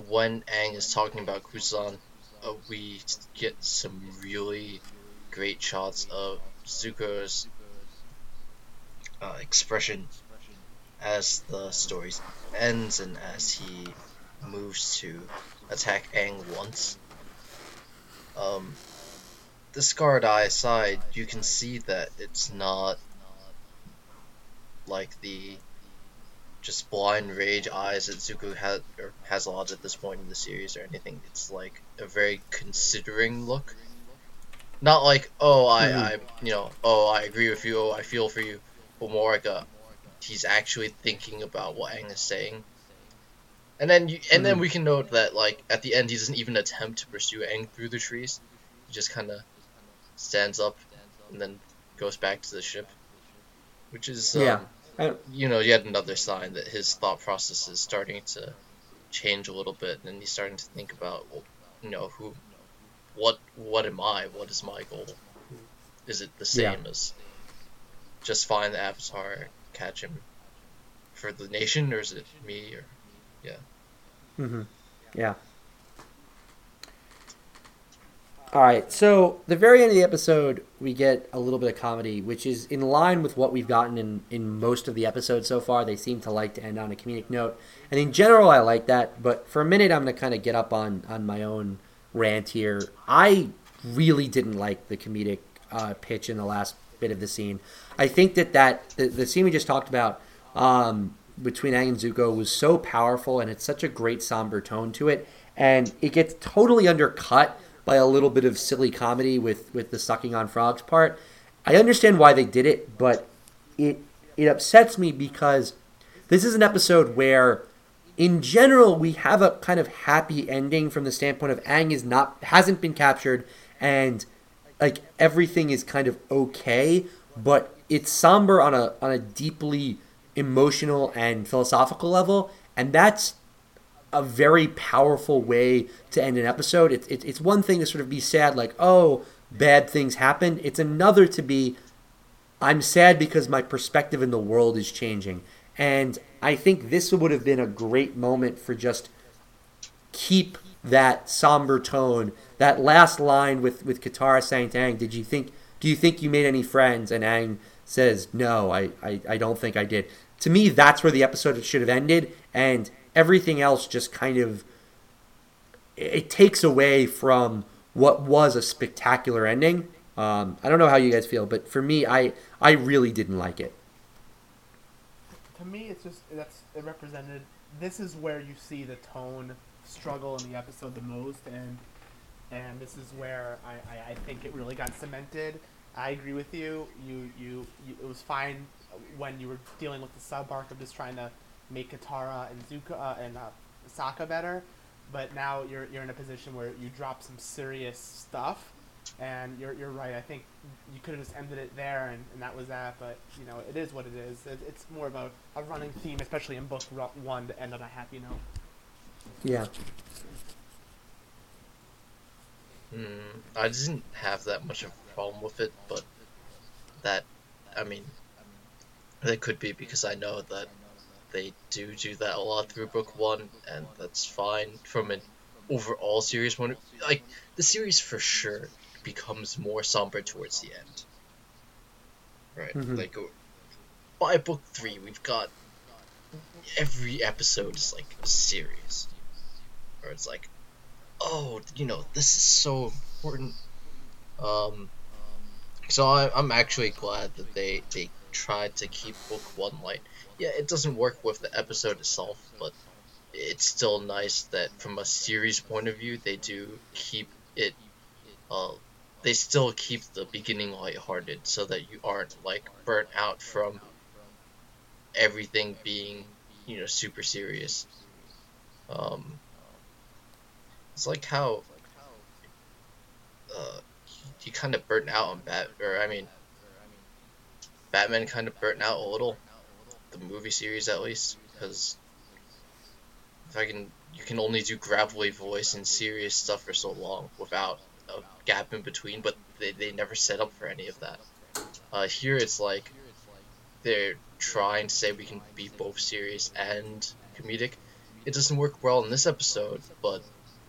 when Aang is talking about Kuzon, uh, we get some really great shots of Zuko's uh, expression as the story ends and as he moves to attack Aang once. Um, the scarred eye aside, you can see that it's not like the just blind rage eyes that Zuko has or has a lot at this point in the series or anything. It's like a very considering look. Not like, oh I, Mhm. I you know, oh I agree with you, oh I feel for you, but more like a he's actually thinking about what Aang is saying. And then you, and then Mhm. we can note that like at the end he doesn't even attempt to pursue Aang through the trees. He just kind of stands up and then goes back to the ship, which is um, Yeah. I- you know yet another sign that his thought process is starting to change a little bit, and he's starting to think about well, you know who, what what am I? What is my goal? Is it the Yeah. same as just find the Avatar, catch him for the nation, or is it me? Or yeah Mm-hmm. Yeah. All right. So the very end of the episode, we get a little bit of comedy, which is in line with what we've gotten in in most of the episodes so far. They seem to like to end on a comedic note, and in general, I like that. But for a minute, I'm going to kind of get up on on my own rant here. I really didn't like the comedic uh, pitch in the last bit of the scene. I think that that the, the scene we just talked about. Um, between Aang and Zuko was so powerful and it's such a great somber tone to it and it gets totally undercut by a little bit of silly comedy with with the sucking on frogs part. I understand why they did it, but it it upsets me because this is an episode where in general we have a kind of happy ending from the standpoint of Aang is not hasn't been captured and like everything is kind of okay, but it's somber on a on a deeply emotional and philosophical level, and that's a very powerful way to end an episode. It's it's it's one thing to sort of be sad, like oh bad things happen. It's another to be I'm sad because my perspective in the world is changing, and I think this would have been a great moment for just keep that somber tone. That last line with with Katara saying to Aang, "Did you think? Do you think you made any friends?" And Aang says, "No, I, I, I don't think I did." To me, that's where the episode should have ended, and everything else just kind of it takes away from what was a spectacular ending. Um, I don't know how you guys feel, but for me, I I really didn't like it. to me, it's just that's it represented. This is where you see the tone struggle in the episode the most, and and this is where I, I, I think it really got cemented. I agree with you. You, you. you it was fine when you were dealing with the sub arc of just trying to make Katara and Zuko uh, and uh, Sokka better, but now you're you're in a position where you drop some serious stuff, and you're you're right. I think you could have just ended it there, and, and that was that. But you know, it is what it is. It, it's more about a running theme, especially in book one, to end on a happy note. Yeah. Hmm, I didn't have that much of a problem with it, but that, I mean, that could be because I know that they do do that a lot through book one, and that's fine from an overall series one. Like the series for sure becomes more somber towards the end, right? Mhm. Like by book three, we've got every episode is like a serious, or it's like oh, you know, this is so important. Um, so I, I'm actually glad that they they tried to keep book one light. Yeah, it doesn't work with the episode itself, but it's still nice that from a series point of view, they do keep it. Uh, they still keep the beginning lighthearted, so that you aren't like burnt out from everything being, you know, super serious. Um, it's like how uh, you kind of burnt out on Bat, or I mean, Batman kind of burnt out a little, the movie series at least, because if I can, you can only do gravelly voice and serious stuff for so long without a gap in between, but they, they never set up for any of that. Uh, here it's like they're trying to say we can be both serious and comedic, it doesn't work well in this episode, but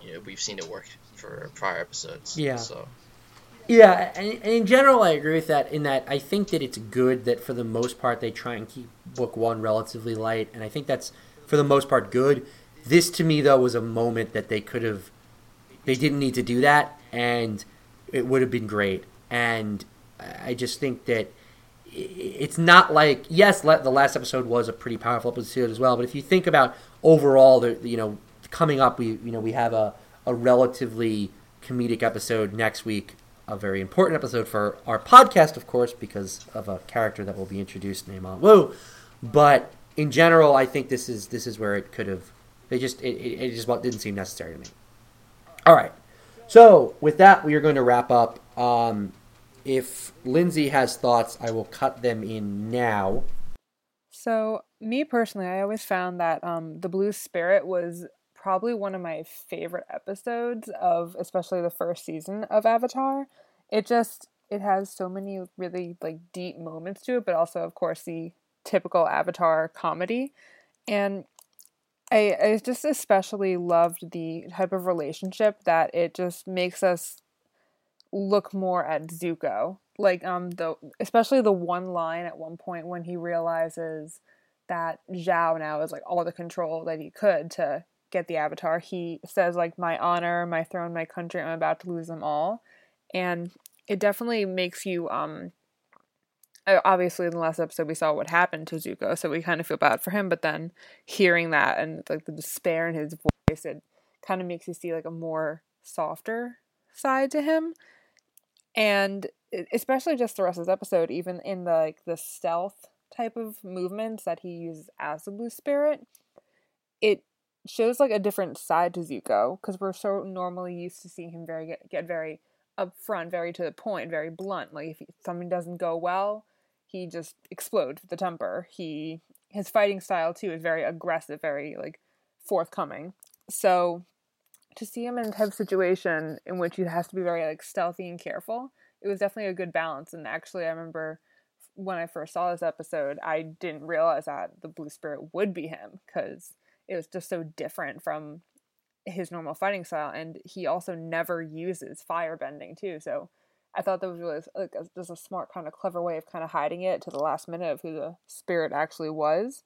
you know, we've seen it work for prior episodes. Yeah. So Yeah, and, and in general, I agree with that. In that, I think that it's good that for the most part they try and keep book one relatively light, and I think that's for the most part good. This to me though was a moment that they could have, they didn't need to do that, and it would have been great. And I just think that it's not like yes, the last episode was a pretty powerful episode as well. But if you think about overall, the you know coming up, we you know we have a a relatively comedic episode next week, a very important episode for our podcast, of course, because of a character that will be introduced named Aunt Wu. But in general, I think this is this is where it could have. They just it, it, it just didn't seem necessary to me. All right. So with that, we are going to wrap up. Um, if Lindsay has thoughts, I will cut them in now. So, me personally, I always found that um, the Blue Spirit was probably one of my favorite episodes of, especially the first season of Avatar. It just it has so many really like deep moments to it, but also, of course, the typical Avatar comedy, and I I just especially loved the type of relationship that it just makes us look more at Zuko. Like um the especially the one line at one point when he realizes that Zhao now is like all the control that he could to get the avatar. He says like my honor, my throne, my country, I'm about to lose them all. And it definitely makes you um obviously in the last episode we saw what happened to Zuko, so we kind of feel bad for him, but then hearing that and like the despair in his voice it kind of makes you see like a more softer side to him and especially just the rest of this episode even in the like the stealth type of movements that he uses as the blue spirit it shows like a different side to zuko because we're so normally used to seeing him very get, get very upfront very to the point very blunt. Like if something doesn't go well he just explodes the temper. He his fighting style too is very aggressive very like forthcoming. So to see him in a type of situation in which he has to be very like stealthy and careful, it was definitely a good balance. And actually, I remember when I first saw this episode, I didn't realize that the Blue Spirit would be him because it was just so different from his normal fighting style, and he also never uses fire bending too. So I thought that was really like just a smart, kind of clever way of kind of hiding it to the last minute of who the spirit actually was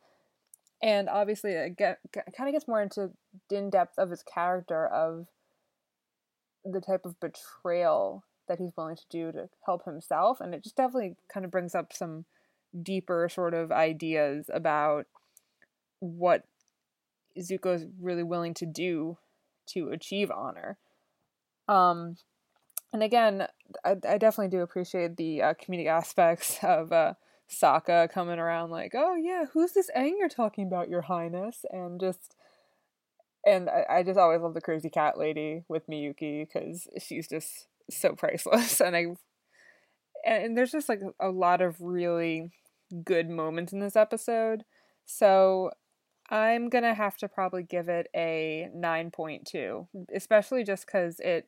and obviously it get, kind of gets more into in depth of his character of the type of betrayal that he's willing to do to help himself and it just definitely kind of brings up some deeper sort of ideas about what Zuko's really willing to do to achieve honor. Um and again I, I definitely do appreciate the uh, comedic aspects of uh Sokka coming around like, "Oh yeah, who's this Aang you're talking about, Your Highness?" And just, and I, I just always love the crazy cat lady with Miyuki because she's just so priceless, and I, and there's just like a lot of really good moments in this episode, so I'm gonna have to probably give it a nine point two, especially just because it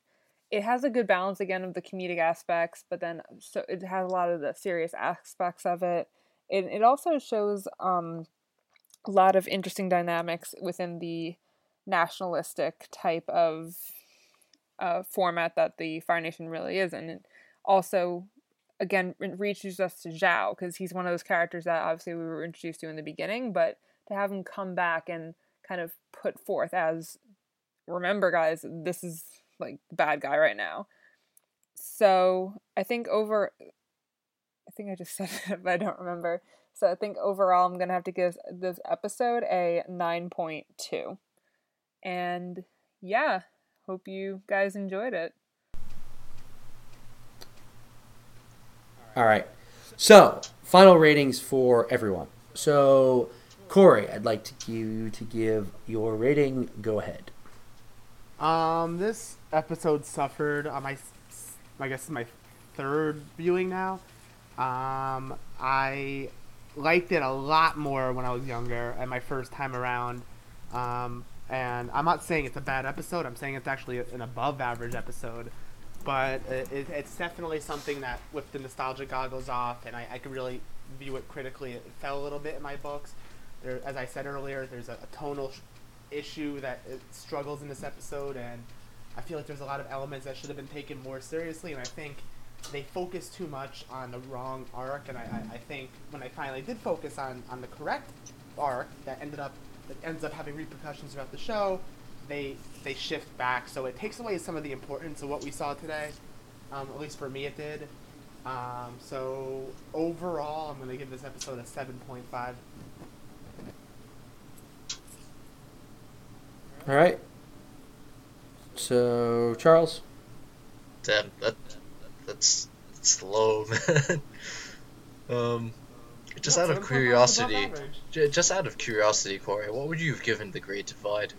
it has a good balance again of the comedic aspects, but then so it has a lot of the serious aspects of it. It it also shows um a lot of interesting dynamics within the nationalistic type of uh, format that the Fire Nation really is, and it also again reaches us to Zhao because he's one of those characters that obviously we were introduced to in the beginning, but to have him come back and kind of put forth as remember guys this is like bad guy right now. So I think over, I think I just said it, but I don't remember. So I think overall I'm gonna have to give this episode a nine point two, and yeah, hope you guys enjoyed it. All right. So, final ratings for everyone. So, Cory, I'd like to you to give your rating. Go ahead. Um, this episode suffered on my, I guess it's my third viewing now. Um, I liked it a lot more when I was younger and my first time around. Um, and I'm not saying it's a bad episode. I'm saying it's actually an above average episode. But it, it's definitely something that, with the nostalgia goggles off, and I, I could really view it critically, it fell a little bit in my books. There, as I said earlier, there's a, a tonal sh- issue that struggles in this episode, and I feel like there's a lot of elements that should have been taken more seriously, and I think they focus too much on the wrong arc, and I, I, I think when I finally did focus on, on the correct arc that ended up that ends up having repercussions throughout the show, they they shift back, so it takes away some of the importance of what we saw today. Um, at least for me, it did. Um, so overall, I'm gonna give this episode a 7.5 All right. So Charles, Damn, that that's that's low, man. um, just No, out of 7.5 is above curiosity, j- just out of curiosity, Cory, what would you have given the Great Divide?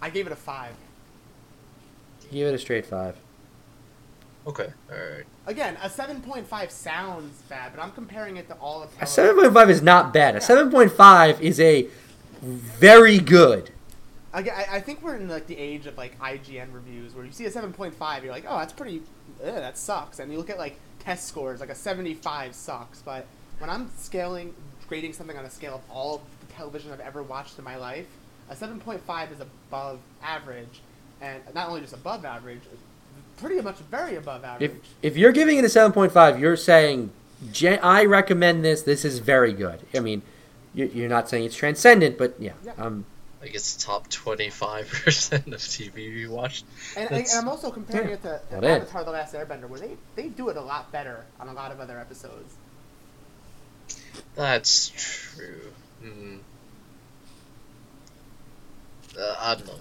I gave it a five. give it a straight five. Okay, all right. Again, a seven point five sounds bad, but I'm comparing it to all of A television. seven point five is not bad. A seven point five is a very good. I, I think we're in like the age of like IGN reviews where you see a seven point five, you're like, oh, that's pretty. Ugh, that sucks. And you look at like test scores, like a seventy five sucks. But when I'm scaling, grading something on a scale of all the television I've ever watched in my life, a seven point five is above average, and not only just above average, pretty much very above average. If if you're giving it a seven point five, you're saying I recommend this. This is very good. I mean, you- you're not saying it's transcendent, but yeah, Yeah. um, Like it's top twenty five percent of TV we watched. And, and, I'm also comparing Yeah. it to it is. Avatar: The Last Airbender, where they, they do it a lot better on a lot of other episodes. That's true. Hmm. Uh, I don't know.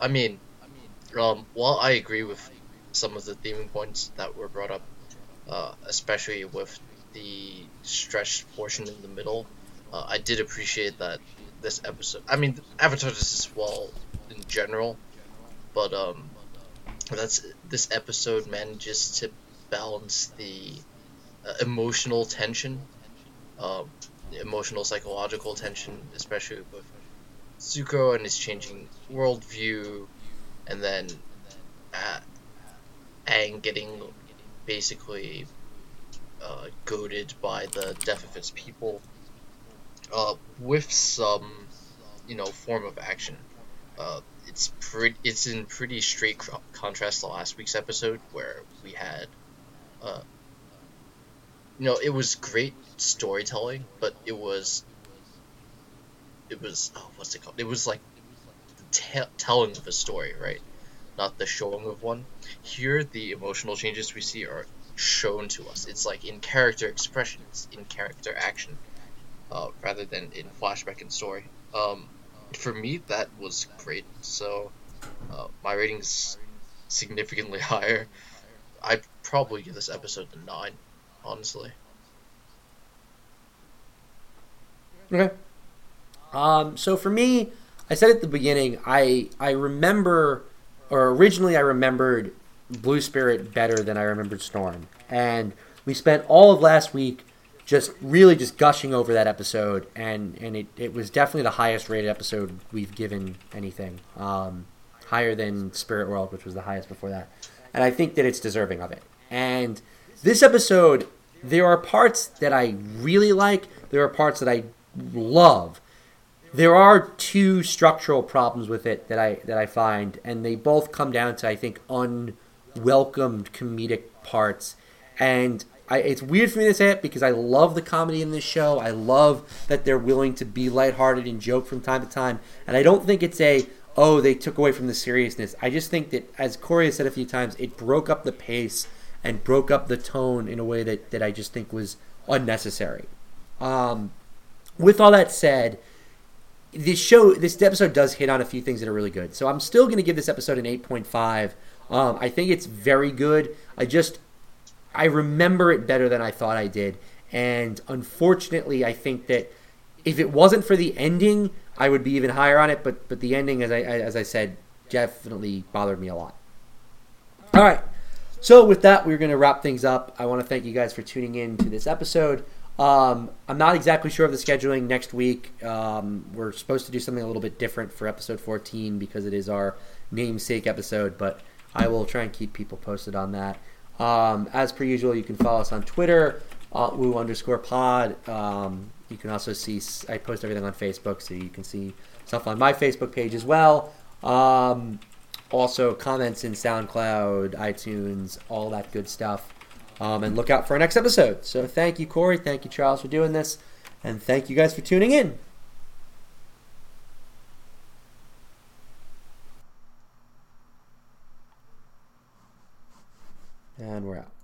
I mean, um, while I agree with some of the theming points that were brought up, uh, especially with the stretched portion in the middle, uh, I did appreciate that this episode. I mean, Avatar does as well in general, but um, that's this episode manages to balance the uh, emotional tension um, emotional psychological tension, especially with Zuko and his changing worldview, and then uh, Aang getting basically uh, goaded by the death of his people, uh, with some, you know, form of action. Uh, it's pretty. It's in pretty straight co- contrast to last week's episode where we had uh, you know, it was great storytelling, but it was, it was, oh, what's it called? It was like the te- telling of a story, right? Not the showing of one. Here, the emotional changes we see are shown to us. It's like in character expressions, in character action, uh, rather than in flashback and story. Um, for me, that was great. So, uh, my rating's significantly higher. I'd probably give this episode a nine honestly. Okay. Um, so for me, I said at the beginning, I I remember, or originally I remembered Blue Spirit better than I remembered Storm, and we spent all of last week just really just gushing over that episode, and and it, it was definitely the highest rated episode we've given anything, um, higher than Spirit World, which was the highest before that, and I think that it's deserving of it. And this episode, there are parts that I really like. There are parts that I love. There are two structural problems with it that I that I find, and they both come down to I think unwelcomed comedic parts. And I, it's weird for me to say it because I love the comedy in this show. I love that they're willing to be lighthearted and joke from time to time. And I don't think it's a oh they took away from the seriousness. I just think that as Cory has said a few times, it broke up the pace and broke up the tone in a way that, that I just think was unnecessary. Um, with all that said, this show, this episode does hit on a few things that are really good. So I'm still going to give this episode an 8.5. Um, I think it's very good. I just, I remember it better than I thought I did. And unfortunately, I think that if it wasn't for the ending, I would be even higher on it. But but the ending, as I as I said, definitely bothered me a lot. All right. So with that, we're going to wrap things up. I want to thank you guys for tuning in to this episode. Um, I'm not exactly sure of the scheduling next week. Um, we're supposed to do something a little bit different for episode 14 because it is our namesake episode, but I will try and keep people posted on that. Um, as per usual, you can follow us on Twitter, uh, woo underscore pod. Um, you can also see, I post everything on Facebook, so you can see stuff on my Facebook page as well. Um, also, comments in SoundCloud, iTunes, all that good stuff. Um, and look out for our next episode. So, thank you, Cory. Thank you, Charles, for doing this. And thank you guys for tuning in. And we're out.